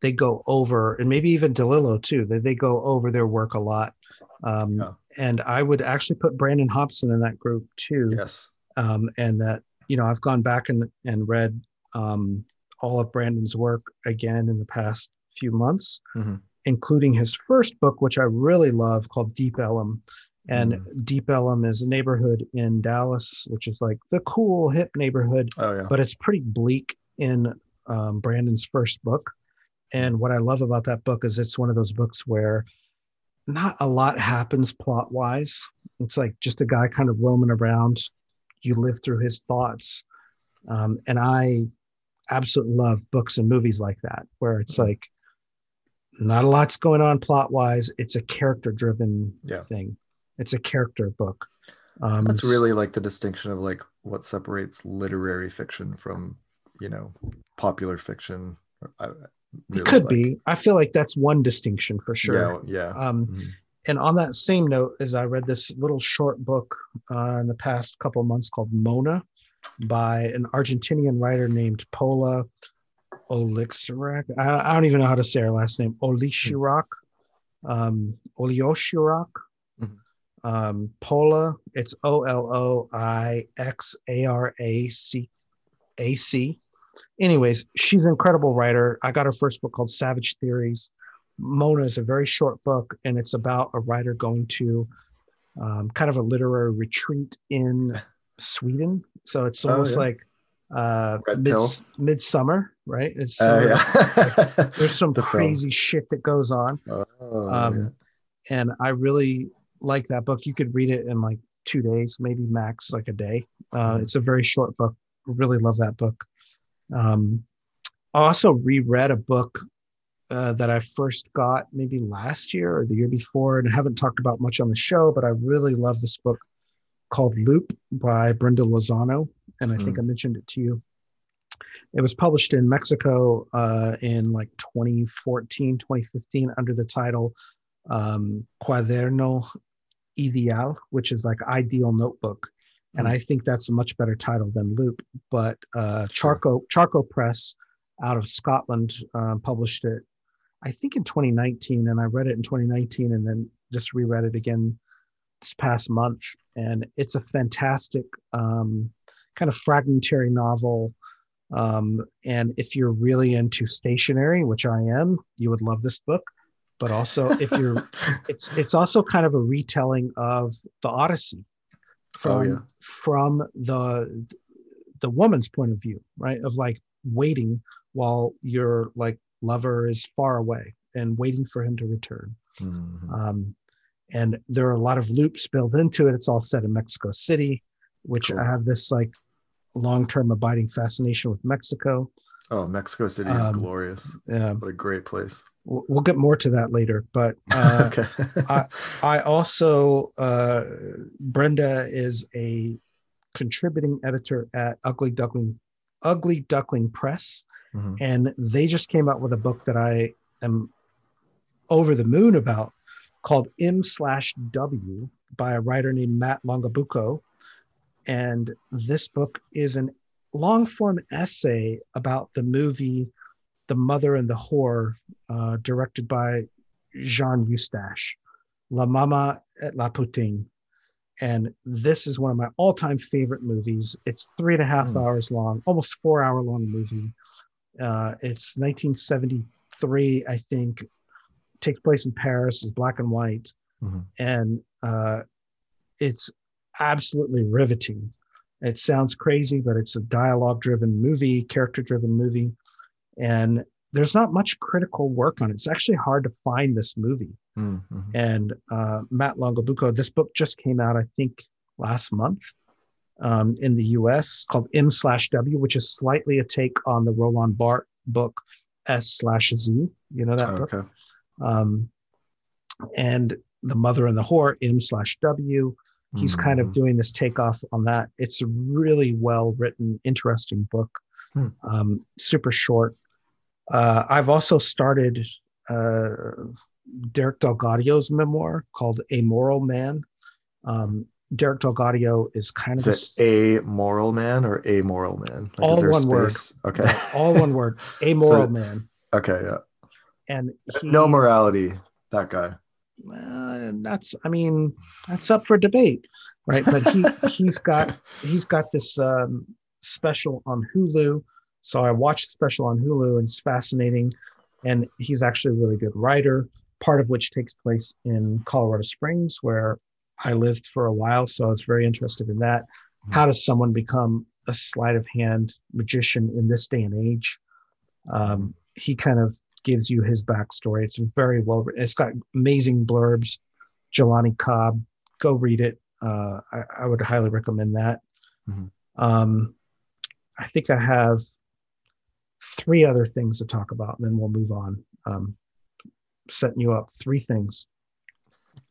[SPEAKER 2] they go over, and maybe even DeLillo too. That they go over their work a lot. Um, yeah. And I would actually put Brandon Hobson in that group too.
[SPEAKER 1] Yes.
[SPEAKER 2] Um, and that you know I've gone back and and read um, all of Brandon's work again in the past few months, mm-hmm. including his first book, which I really love, called Deep Ellum. And mm. Deep Ellum is a neighborhood in Dallas, which is like the cool, hip neighborhood.
[SPEAKER 1] Oh, yeah.
[SPEAKER 2] But it's pretty bleak in um, Brandon's first book. And what I love about that book is it's one of those books where not a lot happens plot wise. It's like just a guy kind of roaming around, you live through his thoughts. Um, and I absolutely love books and movies like that, where it's like not a lot's going on plot wise. It's a character driven
[SPEAKER 1] Yeah.
[SPEAKER 2] thing. It's a character book. Um,
[SPEAKER 1] That's really like the distinction of like what separates literary fiction from, you know, popular fiction. I, I really
[SPEAKER 2] it could
[SPEAKER 1] like-
[SPEAKER 2] be. I feel like that's one distinction for sure.
[SPEAKER 1] Yeah, yeah.
[SPEAKER 2] Um,
[SPEAKER 1] Mhm.
[SPEAKER 2] and on that same note, as I read this little short book uh, in the past couple of months called Mona by an Argentinian writer named Paula Olixirac. I, I don't even know how to say her last name. Olishirac. Um, Olioshirak.
[SPEAKER 1] Mhm.
[SPEAKER 2] Um, Paula, it's O L O I X A R A C A C. Anyways, she's an incredible writer. I got her first book called Savage Theories. Mona is a very short book, and it's about a writer going to um, kind of a literary retreat in Sweden. So it's
[SPEAKER 1] Oh,
[SPEAKER 2] almost
[SPEAKER 1] yeah.
[SPEAKER 2] like uh, mid, midsummer, right? It's
[SPEAKER 1] Uh,
[SPEAKER 2] summer.
[SPEAKER 1] yeah.
[SPEAKER 2] there's some
[SPEAKER 1] The film.
[SPEAKER 2] crazy shit that goes on,
[SPEAKER 1] Oh,
[SPEAKER 2] um, and I really like that book. You could read it in like two days, maybe max like a day. Uh,
[SPEAKER 1] Mhm.
[SPEAKER 2] It's a very short book. Really love that book. Um, I also reread a book uh, that I first got maybe last year or the year before, and I haven't talked about much on the show, but I really love this book called Loop by Brenda Lozano. And I think I mentioned it to you. It was published in Mexico uh, in like 2014, 2015 under the title um, Cuaderno Ideal, which is like ideal notebook. And
[SPEAKER 1] Hmm.
[SPEAKER 2] I think that's a much better title than Loop. But uh, Charco Charco Press out of Scotland uh, published it, I think in 2019, and I read it in 2019, and then just reread it again this past month. And it's a fantastic um, kind of fragmentary novel. Um, and if you're really into stationery, which I am, you would love this book. But also, if you're it's it's also kind of a retelling of the Odyssey from
[SPEAKER 1] Oh, yeah.
[SPEAKER 2] from the the woman's point of view, right? Of like waiting while your like lover is far away and waiting for him to return.
[SPEAKER 1] Mhm.
[SPEAKER 2] Um, and there are a lot of loops built into it. It's all set in Mexico City, which
[SPEAKER 1] Cool.
[SPEAKER 2] I have this like long-term abiding fascination with Mexico.
[SPEAKER 1] oh, Mexico City is
[SPEAKER 2] um,
[SPEAKER 1] glorious.
[SPEAKER 2] Uh,
[SPEAKER 1] What a great place.
[SPEAKER 2] We'll get more to that later, but uh,
[SPEAKER 1] okay.
[SPEAKER 2] I also uh, Brenda is a contributing editor at Ugly Duckling Ugly Duckling Press,
[SPEAKER 1] Mhm.
[SPEAKER 2] and they just came out with a book that I am over the moon about called M slash W by a writer named Matt Longabucco. And this book is an long form essay about the movie The Mother and the Whore, uh, directed by Jean Eustache, La Maman et la Putain. And this is one of my all time favorite movies. It's three and a half
[SPEAKER 1] Hmm.
[SPEAKER 2] hours long, almost four hour long movie. Uh, it's 1973, I think. Takes place in Paris. is black and white,
[SPEAKER 1] Mhm.
[SPEAKER 2] and uh, it's absolutely riveting. It sounds crazy, but it's a dialogue-driven movie, character-driven movie, and there's not much critical work on it. It's actually hard to find this movie.
[SPEAKER 1] Mhm.
[SPEAKER 2] And uh, Matt Longabucco, this book just came out, I think, last month um, in the US called M slash W, which is slightly a take on the Roland Barthes book S slash Z. You know that book?
[SPEAKER 1] Okay.
[SPEAKER 2] Um, and The Mother and the Whore, M slash W. He's kind of
[SPEAKER 1] Mhm.
[SPEAKER 2] doing this takeoff on that. It's a really well written, interesting book,
[SPEAKER 1] Hmm.
[SPEAKER 2] um, super short. Uh, I've also started uh, Derek DelGaudio's memoir called A Moral Man. Um, Derek DelGaudio is kind of
[SPEAKER 1] Is it a moral man or a moral man? Like,
[SPEAKER 2] All one word.
[SPEAKER 1] space? Okay.
[SPEAKER 2] all one word, A Moral
[SPEAKER 1] So-
[SPEAKER 2] Man.
[SPEAKER 1] okay. Yeah.
[SPEAKER 2] And he,
[SPEAKER 1] No morality. That guy.
[SPEAKER 2] uh, that's i mean that's up for debate right but he he's got he's got this um, special on hulu so i watched the special on hulu and it's fascinating and he's actually a really good writer part of which takes place in colorado springs where i lived for a while so i was very interested in that how does someone become a sleight of hand magician in this day and age um, he kind of gives you his backstory. It's very well written. It's got amazing blurbs. Jelani Cobb, go read it. Uh, I, I would highly recommend that. Mm-hmm. Um, I think I have three other things to talk about, and then we'll move on. Um, setting you up three things.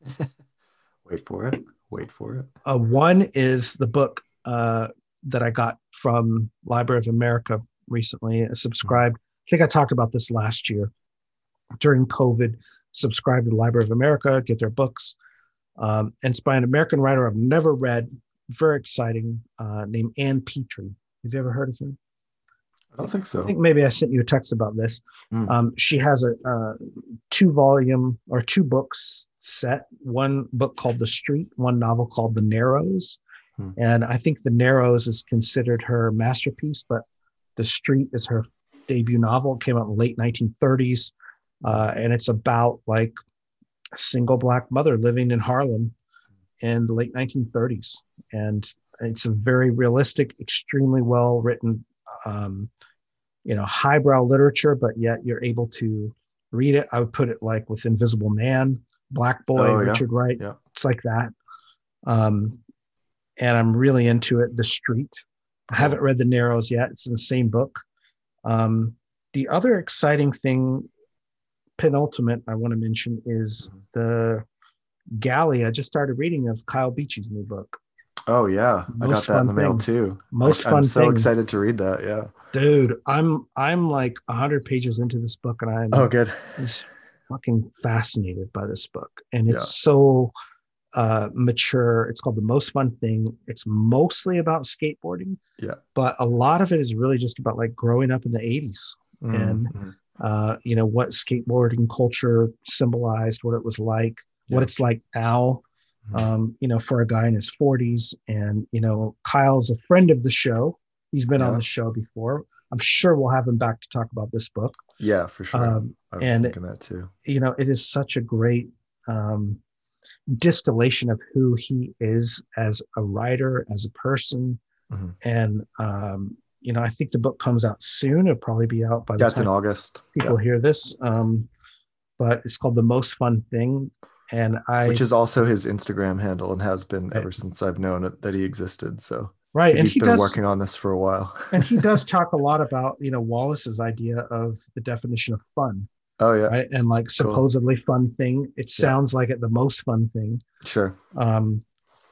[SPEAKER 1] Wait for it. Wait for it.
[SPEAKER 2] Uh, one is the book uh, that I got from Library of America recently. I subscribed. I think I talked about this last year during COVID. Subscribe to the Library of America, get their books. Um, and it's by an American writer I've never read. Very exciting, uh, named Ann Petry. Have you ever heard of her?
[SPEAKER 1] I don't think so.
[SPEAKER 2] I think maybe I sent you a text about this. Mm. Um, she has a, a two volume or two books set. One book called The Street, one novel called The Narrows. Mm. And I think The Narrows is considered her masterpiece, but The Street is her debut novel. It came out in the late 1930s. Uh, and it's about like a single black mother living in Harlem in the late 1930s. And it's a very realistic, extremely well written um, you know highbrow literature but yet you're able to read it. I would put it like with invisible man black boy oh, richard wright yeah. it's like that. Um, and i'm really into it the street. I haven't read the narrows yet. It's in the same book. Um, the other exciting thing penultimate i want to mention is mm-hmm. the galley. I just started reading of kyle beachy's new book
[SPEAKER 1] Oh yeah, Most I got that in the mail too. Most I, fun. I'm so thing. excited to read that. Yeah,
[SPEAKER 2] dude, I'm I'm like hundred pages into this book, and I'm
[SPEAKER 1] oh good.
[SPEAKER 2] Just fucking fascinated by this book, and it's yeah. so uh, mature. It's called the most fun thing. It's mostly about skateboarding.
[SPEAKER 1] Yeah,
[SPEAKER 2] but a lot of it is really just about like growing up in the '80s mm-hmm. and uh, you know what skateboarding culture symbolized, what it was like, yeah. what it's like now. Um, you know, for a guy in his 40s. And, you know, Kyle's a friend of the show. He's been yeah. on the show before. I'm sure we'll have him back to talk about this book.
[SPEAKER 1] Yeah, for sure. Um, I was and, thinking that too.
[SPEAKER 2] You know, it is such a great um, distillation of who he is as a writer, as a person. Mm-hmm. And, um, you know, I think the book comes out soon. It'll probably be out by the
[SPEAKER 1] That's
[SPEAKER 2] time
[SPEAKER 1] in August.
[SPEAKER 2] People yeah. hear this. Um, but it's called The Most Fun Thing and I
[SPEAKER 1] which is also his Instagram handle and has been ever since I've known it, that he existed. So
[SPEAKER 2] right,
[SPEAKER 1] and he's he been does, working on this for a while.
[SPEAKER 2] and he does talk a lot about you know Wallace's idea of the definition of fun.
[SPEAKER 1] Oh yeah,
[SPEAKER 2] right, and like supposedly cool. fun thing. It sounds yeah. like it the most fun thing.
[SPEAKER 1] Sure.
[SPEAKER 2] Um,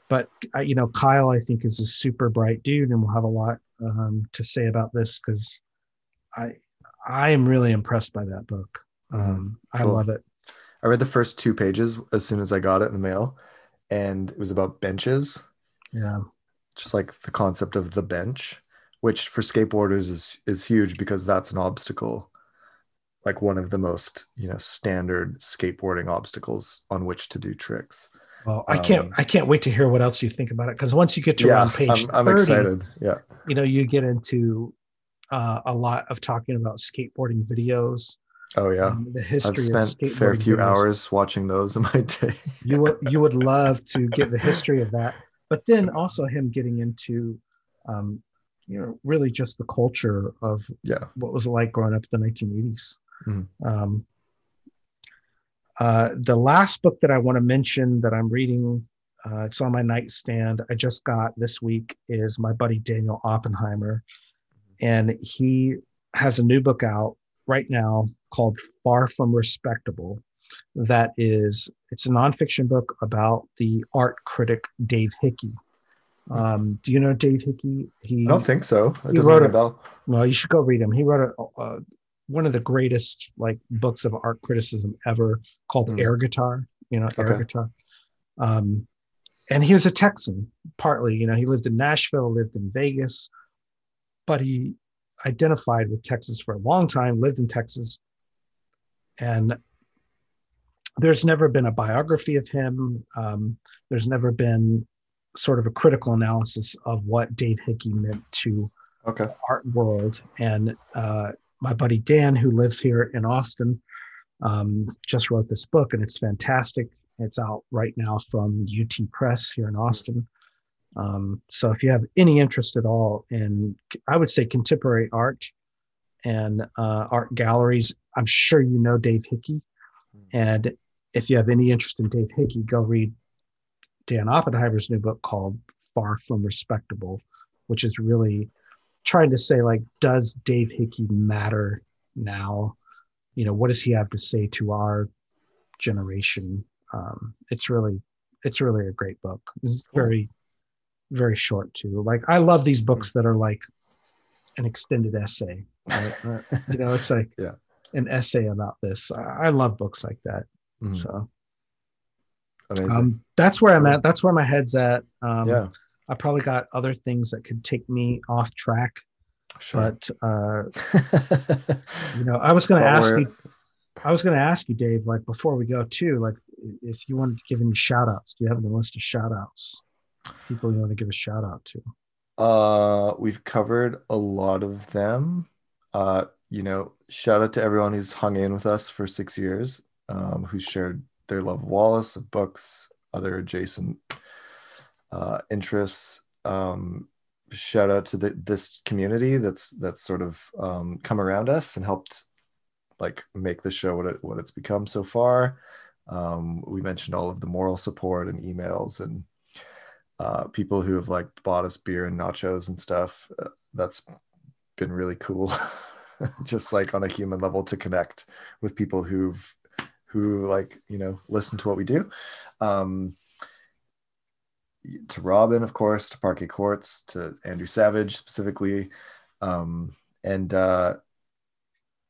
[SPEAKER 2] but uh, you know Kyle, I think is a super bright dude, and we'll have a lot um, to say about this because I I am really impressed by that book. Mm-hmm. Um, cool. I love it.
[SPEAKER 1] I read the first two pages as soon as I got it in the mail, and it was about benches.
[SPEAKER 2] Yeah,
[SPEAKER 1] just like the concept of the bench, which for skateboarders is is huge because that's an obstacle, like one of the most you know standard skateboarding obstacles on which to do tricks.
[SPEAKER 2] Well, I can't um, I can't wait to hear what else you think about it because once you get to yeah, around page I'm, I'm 30, excited.
[SPEAKER 1] Yeah,
[SPEAKER 2] you know you get into uh, a lot of talking about skateboarding videos
[SPEAKER 1] Oh yeah, um, the history. I've spent a fair few videos. hours watching those in my day.
[SPEAKER 2] you would you would love to get the history of that, but then also him getting into, um, you know, really just the culture of
[SPEAKER 1] yeah
[SPEAKER 2] what was it like growing up in the 1980s. Mm-hmm. Um, uh, the last book that I want to mention that I'm reading, uh, it's on my nightstand. I just got this week is my buddy Daniel Oppenheimer, and he has a new book out right now called Far From Respectable. That is, it's a nonfiction book about the art critic Dave Hickey. Um, do you know Dave Hickey?
[SPEAKER 1] He, I don't think so. It he wrote a bell.
[SPEAKER 2] Well, you should go read him. He wrote a, a, one of the greatest like books of art criticism ever called mm. Air Guitar. You know, Air okay. Guitar. Um, and he was a Texan, partly. You know, he lived in Nashville, lived in Vegas, but he identified with Texas for a long time, lived in Texas, and there's never been a biography of him. Um, there's never been sort of a critical analysis of what Dave Hickey meant to
[SPEAKER 1] okay.
[SPEAKER 2] the art world. And uh, my buddy Dan, who lives here in Austin, um, just wrote this book, and it's fantastic. It's out right now from UT Press here in Austin. Um, so if you have any interest at all in, I would say contemporary art and uh, art galleries, I'm sure you know Dave Hickey. And if you have any interest in Dave Hickey, go read Dan Oppenheimer's new book called Far From Respectable. which is really trying to say like, does Dave Hickey matter now? You know, what does he have to say to our generation? Um, it's really, it's really a great book. It's very, very short too. Like I love these books that are like an extended essay. Right? Uh, you know, it's like
[SPEAKER 1] Yeah.
[SPEAKER 2] an essay about this. I, I love books like that.
[SPEAKER 1] Mhm.
[SPEAKER 2] So
[SPEAKER 1] Amazing.
[SPEAKER 2] um, that's where I'm at. That's where my head's at. Um,
[SPEAKER 1] yeah,
[SPEAKER 2] I probably got other things that could take me off track,
[SPEAKER 1] sure.
[SPEAKER 2] but uh, you know, I was going to ask you. I was going to ask you, Dave, like before we go too, like if you wanted to give any shout outs, do you have any list of shout outs? People you want to give a shout out to?
[SPEAKER 1] Uh, we've covered a lot of them. Uh, you know, shout out to everyone who's hung in with us for six years, um, who shared their love of Wallace, of books, other adjacent uh, interests. Um, shout out to the, this community that's that's sort of um, come around us and helped like make the show what it what it's become so far. Um, we mentioned all of the moral support and emails and uh, people who have like bought us beer and nachos and stuff. Uh, that's been really cool, just like on a human level to connect with people who've who like you know listen to what we do. Um, to Robyn, of course, to Parquet Courts, to Andrew Savage specifically, um, and uh,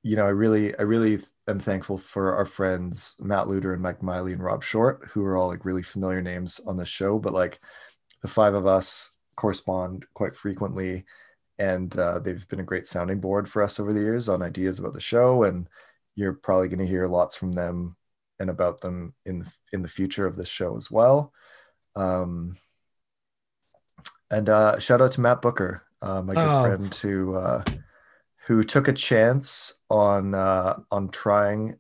[SPEAKER 1] you know, I really, I really am thankful for our friends Matt Luter and Mike Miley and Rob Short, who are all like really familiar names on the show, but like the five of us correspond quite frequently and uh, they've been a great sounding board for us over the years on ideas about the show and you're probably going to hear lots from them and about them in the, in the future of this show as well um, and uh, shout out to matt bucher uh, my good
[SPEAKER 2] Oh.
[SPEAKER 1] friend who uh, who took a chance on uh, on trying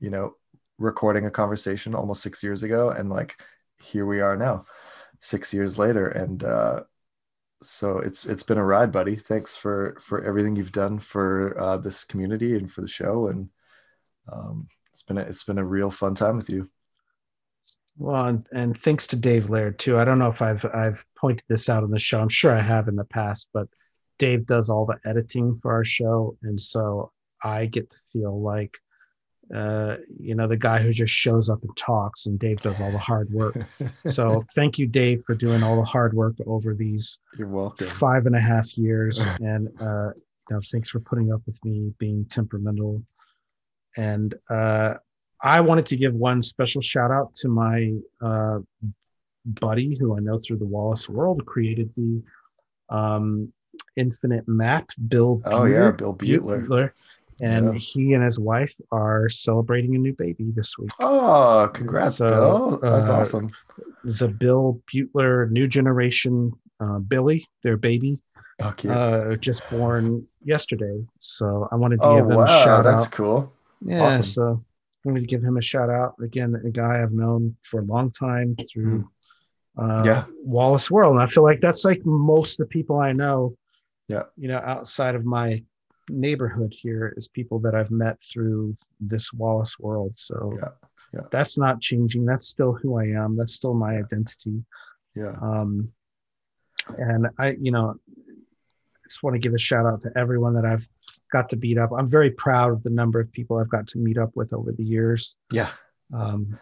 [SPEAKER 1] you know recording a conversation almost six years ago and like here we are now six years later. And uh so it's it's been a ride buddy. Thanks for for everything you've done for uh this community and for the show. And um it's been a, it's been a real fun time with you.
[SPEAKER 2] Well, and, and thanks to Dave Laird too. I don't know if I've I've pointed this out on the show. I'm sure I have in the past, but Dave does all the editing for our show, and so I get to feel like, uh, you know, the guy who just shows up and talks, and Dave does all the hard work. So thank you, Dave, for doing all the hard work over these
[SPEAKER 1] you're welcome
[SPEAKER 2] five and a half years, and uh, you know, thanks for putting up with me being temperamental. And uh, I wanted to give one special shout out to my uh, buddy, who I know through the Wallace World, created the um, Infinite Map, Bill.
[SPEAKER 1] Oh, yeah, Bill Butler.
[SPEAKER 2] And
[SPEAKER 1] Yeah.
[SPEAKER 2] he and his wife are celebrating a new baby this week.
[SPEAKER 1] oh congrats
[SPEAKER 2] So,
[SPEAKER 1] bill that's
[SPEAKER 2] uh,
[SPEAKER 1] awesome
[SPEAKER 2] It's a Bill Butler, new generation uh, Billy, their baby.
[SPEAKER 1] oh,
[SPEAKER 2] uh, just born yesterday. So I wanted to
[SPEAKER 1] oh
[SPEAKER 2] give him
[SPEAKER 1] wow
[SPEAKER 2] a shout
[SPEAKER 1] that's
[SPEAKER 2] out.
[SPEAKER 1] That's cool
[SPEAKER 2] Yeah,
[SPEAKER 1] awesome.
[SPEAKER 2] so I wanted to give him a shout out. Again, a guy I've known for a long time through uh,
[SPEAKER 1] Yeah.
[SPEAKER 2] Wallace World. And I feel like that's like most of the people I know,
[SPEAKER 1] Yeah.
[SPEAKER 2] you know, outside of my neighborhood here is people that I've met through this Wallace World. So
[SPEAKER 1] Yeah, yeah.
[SPEAKER 2] that's not changing. That's still who I am. That's still my identity
[SPEAKER 1] yeah
[SPEAKER 2] um, and I, you know, just want to give a shout out to everyone that I've got to beat up. I'm very proud of the number of people I've got to meet up with over the years.
[SPEAKER 1] yeah
[SPEAKER 2] Um,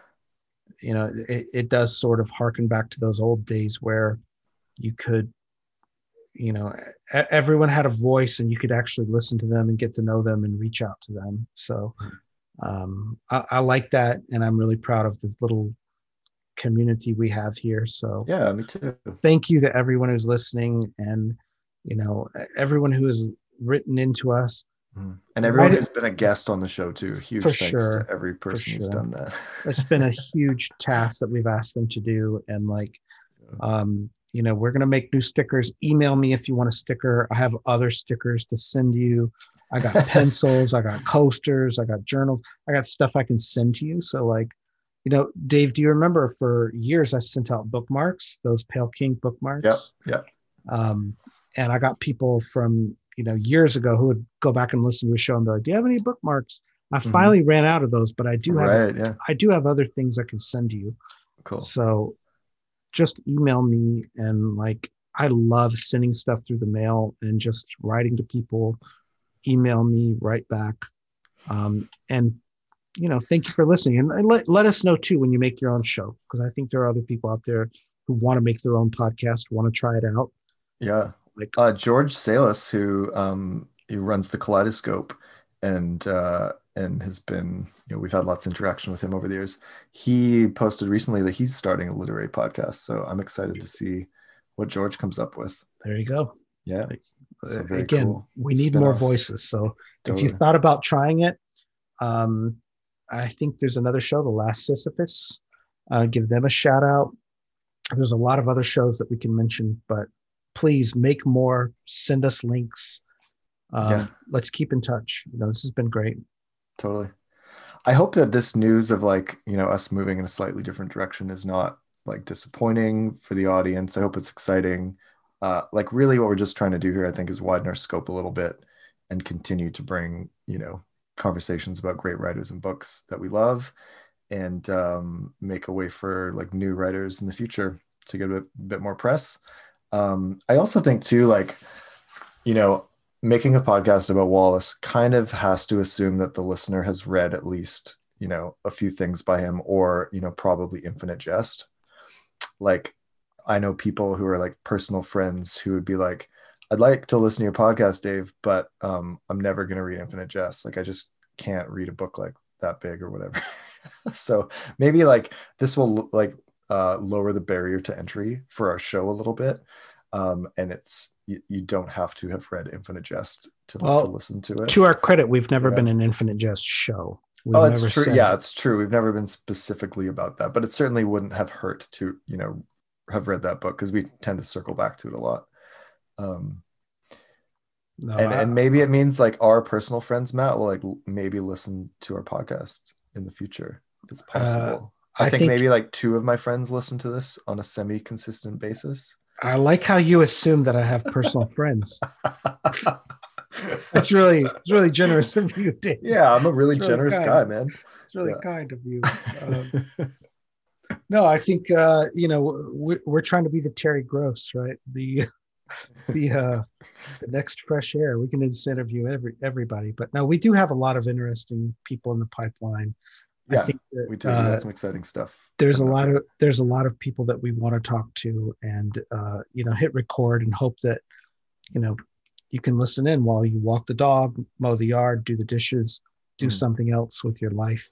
[SPEAKER 2] you know, it, it does sort of harken back to those old days where you could, you know, everyone had a voice and you could actually listen to them and get to know them and reach out to them. So um, I, I like that, and I'm really proud of this little community we have here. So
[SPEAKER 1] yeah me too
[SPEAKER 2] thank you to everyone who's listening and you know everyone who has written into us
[SPEAKER 1] Mhm. and everyone who's been a guest on the show too huge thanks
[SPEAKER 2] sure,
[SPEAKER 1] to every person who's done that
[SPEAKER 2] it's been a huge task that we've asked them to do and like um you know we're going to make new stickers. Email me if you want a sticker. I have other stickers to send you. I got pencils i got coasters i got journals. I got stuff i can send to you. So like you know dave do you remember for years i sent out bookmarks those pale king bookmarks?
[SPEAKER 1] Yep
[SPEAKER 2] um, and I got people from you know years ago who would go back and listen to a show and be like, "Do you have any bookmarks?" I
[SPEAKER 1] Mhm.
[SPEAKER 2] finally ran out of those, but I do have
[SPEAKER 1] right yeah.
[SPEAKER 2] I do have other things I can send you.
[SPEAKER 1] cool.
[SPEAKER 2] So just email me and like I love sending stuff through the mail and just writing to people. Email me right back, um, and you know, thank you for listening. And, and let let us know too when you make your own show because I think there are other people out there who want to make their own podcast, want to try it out.
[SPEAKER 1] Yeah, like uh, George Salis, who um, he runs the Collidescope, and uh, and has been you know we've had lots of interaction with him over the years. He posted recently that he's starting a literary podcast, so I'm excited to see what George comes up with.
[SPEAKER 2] There you go.
[SPEAKER 1] Yeah.
[SPEAKER 2] So Again, cool. we need more voices. So totally. if you've thought about trying it, um, I think there's another show, The Last Sisyphus. Uh, give them a shout out. There's a lot of other shows that we can mention, but please make more. Send us links. Um, yeah. Let's keep in touch. You know, this has been great.
[SPEAKER 1] Totally. I hope that this news of like you know us moving in a slightly different direction is not like disappointing for the audience. I hope it's exciting. Uh, like really, what we're just trying to do here, I think, is widen our scope a little bit and continue to bring you know conversations about great writers and books that we love and um, make a way for like new writers in the future to get a bit, bit more press um, i also think too like you know making a podcast about wallace kind of has to assume that the listener has read at least you know a few things by him or you know probably infinite jest like i know people who are like personal friends who would be like I'd like to listen to your podcast, Dave, but um, I'm never going to read Infinite Jest. Like, I just can't read a book like that big or whatever. so maybe like this will like uh, lower the barrier to entry for our show a little bit. Um, and it's you, you, don't have to have read Infinite Jest to, well, to listen to it.
[SPEAKER 2] To our credit, we've never yeah. been an Infinite Jest show. We've
[SPEAKER 1] oh, it's true. Said... Yeah, it's true. We've never been specifically about that, but it certainly wouldn't have hurt to you know have read that book because we tend to circle back to it a lot. Um, no, and, I, and maybe it means like our personal friends, Matt, will like maybe listen to our podcast in the future. It's uh, possible. Uh, I, I think, think, maybe like two of my friends listen to this on a semi consistent basis.
[SPEAKER 2] I like how you assume that I have personal friends. That's really, it's really generous of you, Dave.
[SPEAKER 1] Yeah, I'm a really, really generous
[SPEAKER 2] kind.
[SPEAKER 1] guy, man.
[SPEAKER 2] It's really yeah. kind of you. Um, no, I think uh, you know we're, we're trying to be the Terry Gross, right? The the uh, the next fresh air. We can just interview every everybody, but no, we do have a lot of interesting people in the pipeline.
[SPEAKER 1] Yeah, I think that, we do. Uh, got some exciting stuff.
[SPEAKER 2] There's a lot of there's a lot of people that we want to talk to, and uh, you know, hit record and hope that you know you can listen in while you walk the dog, mow the yard, do the dishes, do mm. something else with your life.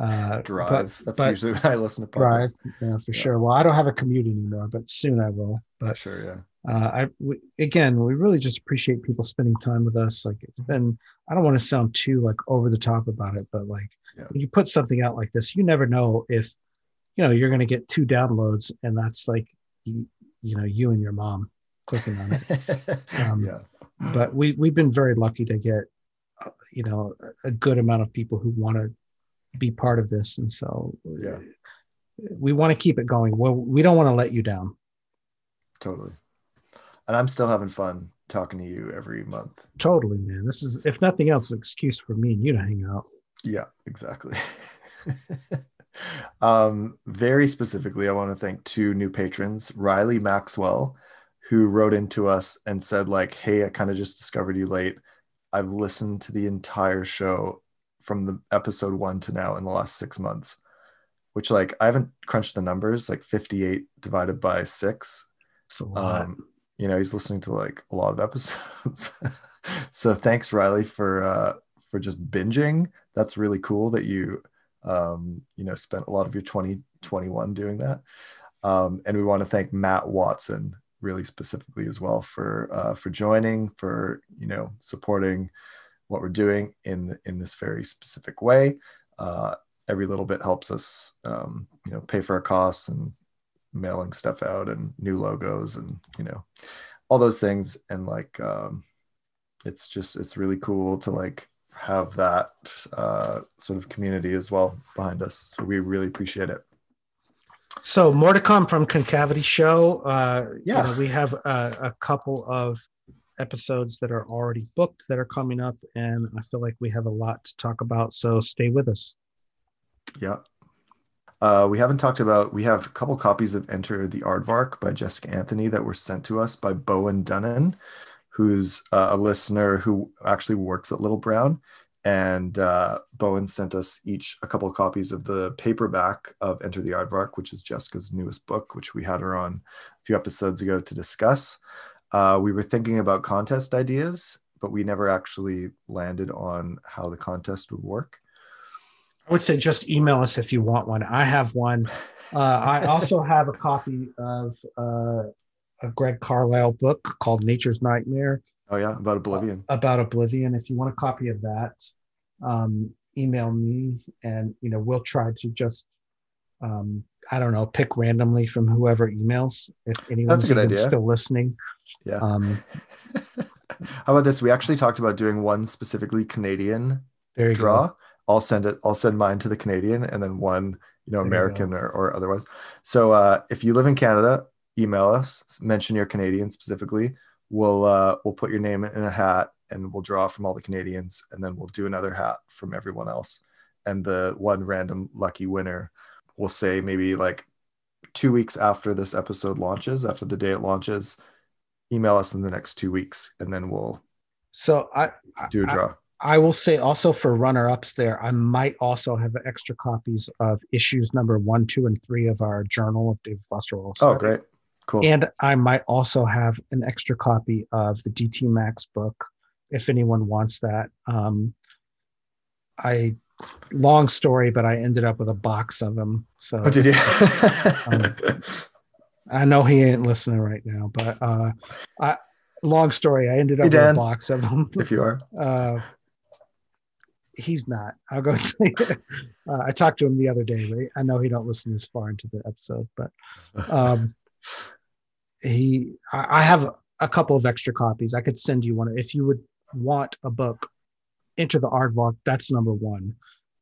[SPEAKER 1] Uh, drive. But, That's but usually when I listen to
[SPEAKER 2] podcasts. Drive, yeah, for yeah. sure. Well, I don't have a commute anymore, but soon I will. But
[SPEAKER 1] sure, yeah
[SPEAKER 2] uh, I we, again, we really just appreciate people spending time with us. Like it's been, I don't want to sound too like over the top about it, but like yeah. when you put something out like this, you never know if you know you're going to get two downloads, and that's like you, you know you and your mom clicking on it. Um, yeah. But we we've been very lucky to get uh, you know a good amount of people who want to be part of this, and so
[SPEAKER 1] yeah,
[SPEAKER 2] we want to keep it going. Well, we don't want to let you down.
[SPEAKER 1] Totally and I'm still having fun talking to you every month.
[SPEAKER 2] Totally, man. This is, if nothing else, an excuse for me and you to hang out.
[SPEAKER 1] Yeah, exactly. um, very specifically, I want to thank two new patrons, Riley Maxwell, who wrote into us and said, like, hey, I kind of just discovered you late. I've listened to the entire show from the episode one to now in the last six months, which like I haven't crunched the numbers, like 58 divided by six.
[SPEAKER 2] It's a lot. Um,
[SPEAKER 1] you know he's listening to like a lot of episodes. So thanks riley for uh for just binging. That's really cool that you um you know spent a lot of your 2021 doing that. Um and we want to thank matt watson really specifically as well for uh for joining for you know supporting what we're doing in in this very specific way. Uh every little bit helps us um you know pay for our costs and mailing stuff out and new logos and you know all those things. And like um it's just it's really cool to like have that uh sort of community as well behind us. So we really appreciate it.
[SPEAKER 2] So more to come from concavity show. Uh yeah. you know, we have a, a couple of episodes that are already booked that are coming up and i feel like we have a lot to talk about. So stay with us.
[SPEAKER 1] Yeah Uh, we haven't talked about. We have a couple copies of Enter the Aardvark by Jessica Anthony that were sent to us by Bowen Dunnan, who's uh, a listener who actually works at Little Brown. And uh, Bowen sent us each a couple of copies of the paperback of Enter the Aardvark, which is Jessica's newest book, which we had her on a few episodes ago to discuss. Uh, we were thinking about contest ideas, but we never actually landed on how the contest would work.
[SPEAKER 2] I would say just email us if you want one. I have one. Uh, I also have a copy of uh, a Greg Carlisle book called Nature's Nightmare.
[SPEAKER 1] Oh yeah, about Oblivion.
[SPEAKER 2] Uh, about Oblivion. If you want a copy of that, um, email me, and you know we'll try to just um, I don't know pick randomly from whoever emails. If anyone's still listening.
[SPEAKER 1] Yeah. Um, How about this? We actually talked about doing one specifically Canadian draw. I'll send it. I'll send mine to the Canadian, and then one, you know, there American you or, or otherwise. So uh, if you live in Canada, email us. Mention your Canadian specifically. We'll uh, we'll put your name in a hat, and we'll draw from all the Canadians, and then we'll do another hat from everyone else. And the one random lucky winner, we'll say maybe like two weeks after this episode launches, after the day it launches, email us in the next two weeks, and then we'll
[SPEAKER 2] so I
[SPEAKER 1] do a draw.
[SPEAKER 2] I, I will say also for runner ups there, I might also have extra copies of issues number one, two, and three of our Journal of David Foster Wallace.
[SPEAKER 1] Oh, great. Cool.
[SPEAKER 2] And I might also have an extra copy of the DT Max book if anyone wants that. Um, I long story, but I ended up with a box of them. So
[SPEAKER 1] oh, did you?
[SPEAKER 2] um, I know he ain't listening right now, but uh, I, long story. I ended up hey, with a box of them.
[SPEAKER 1] If you are,
[SPEAKER 2] uh, he's not. I'll go. Uh, I talked to him the other day. Right? I know he don't listen this far into the episode, but um, he. I, I have a couple of extra copies. I could send you one if you would want a book. Enter the Aardvark. That's number one.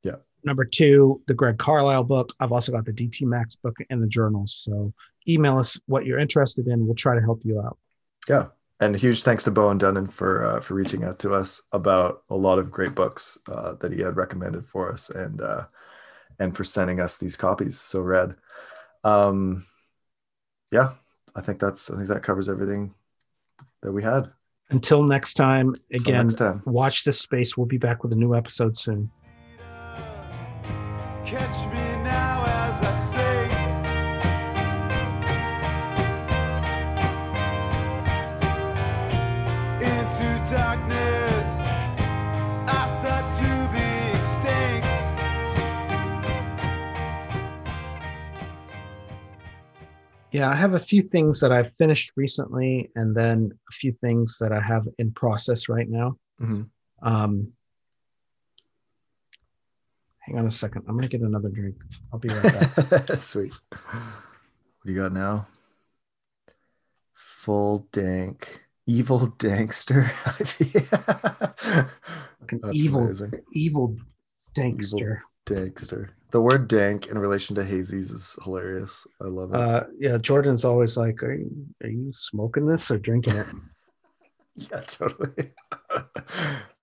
[SPEAKER 1] Yeah.
[SPEAKER 2] Number two, the Greg Carlisle book. I've also got the DT Max book and the journals. So email us what you're interested in. We'll try to help you out.
[SPEAKER 1] Yeah. And huge thanks to Bowen Dunnan for uh, for reaching out to us about a lot of great books uh, that he had recommended for us, and uh, and for sending us these copies. So rad. Um, yeah, I think that's I think that covers everything that we had.
[SPEAKER 2] Until next time, again, next time. watch this space. We'll be back with a new episode soon. Catch Yeah, I have a few things that I've finished recently, and then a few things that I have in process right now. Mm-hmm. Um, Hang on a second. I'm gonna get another drink. I'll be right back.
[SPEAKER 1] Sweet. What do you got now? Full dank. Evil dankster.
[SPEAKER 2] evil, amazing. evil dankster. Evil
[SPEAKER 1] dankster. The word dank in relation to hazies is hilarious. I love it.
[SPEAKER 2] Uh, yeah, Jordan's always like, "Are you, are you smoking this or drinking it?"
[SPEAKER 1] yeah, totally.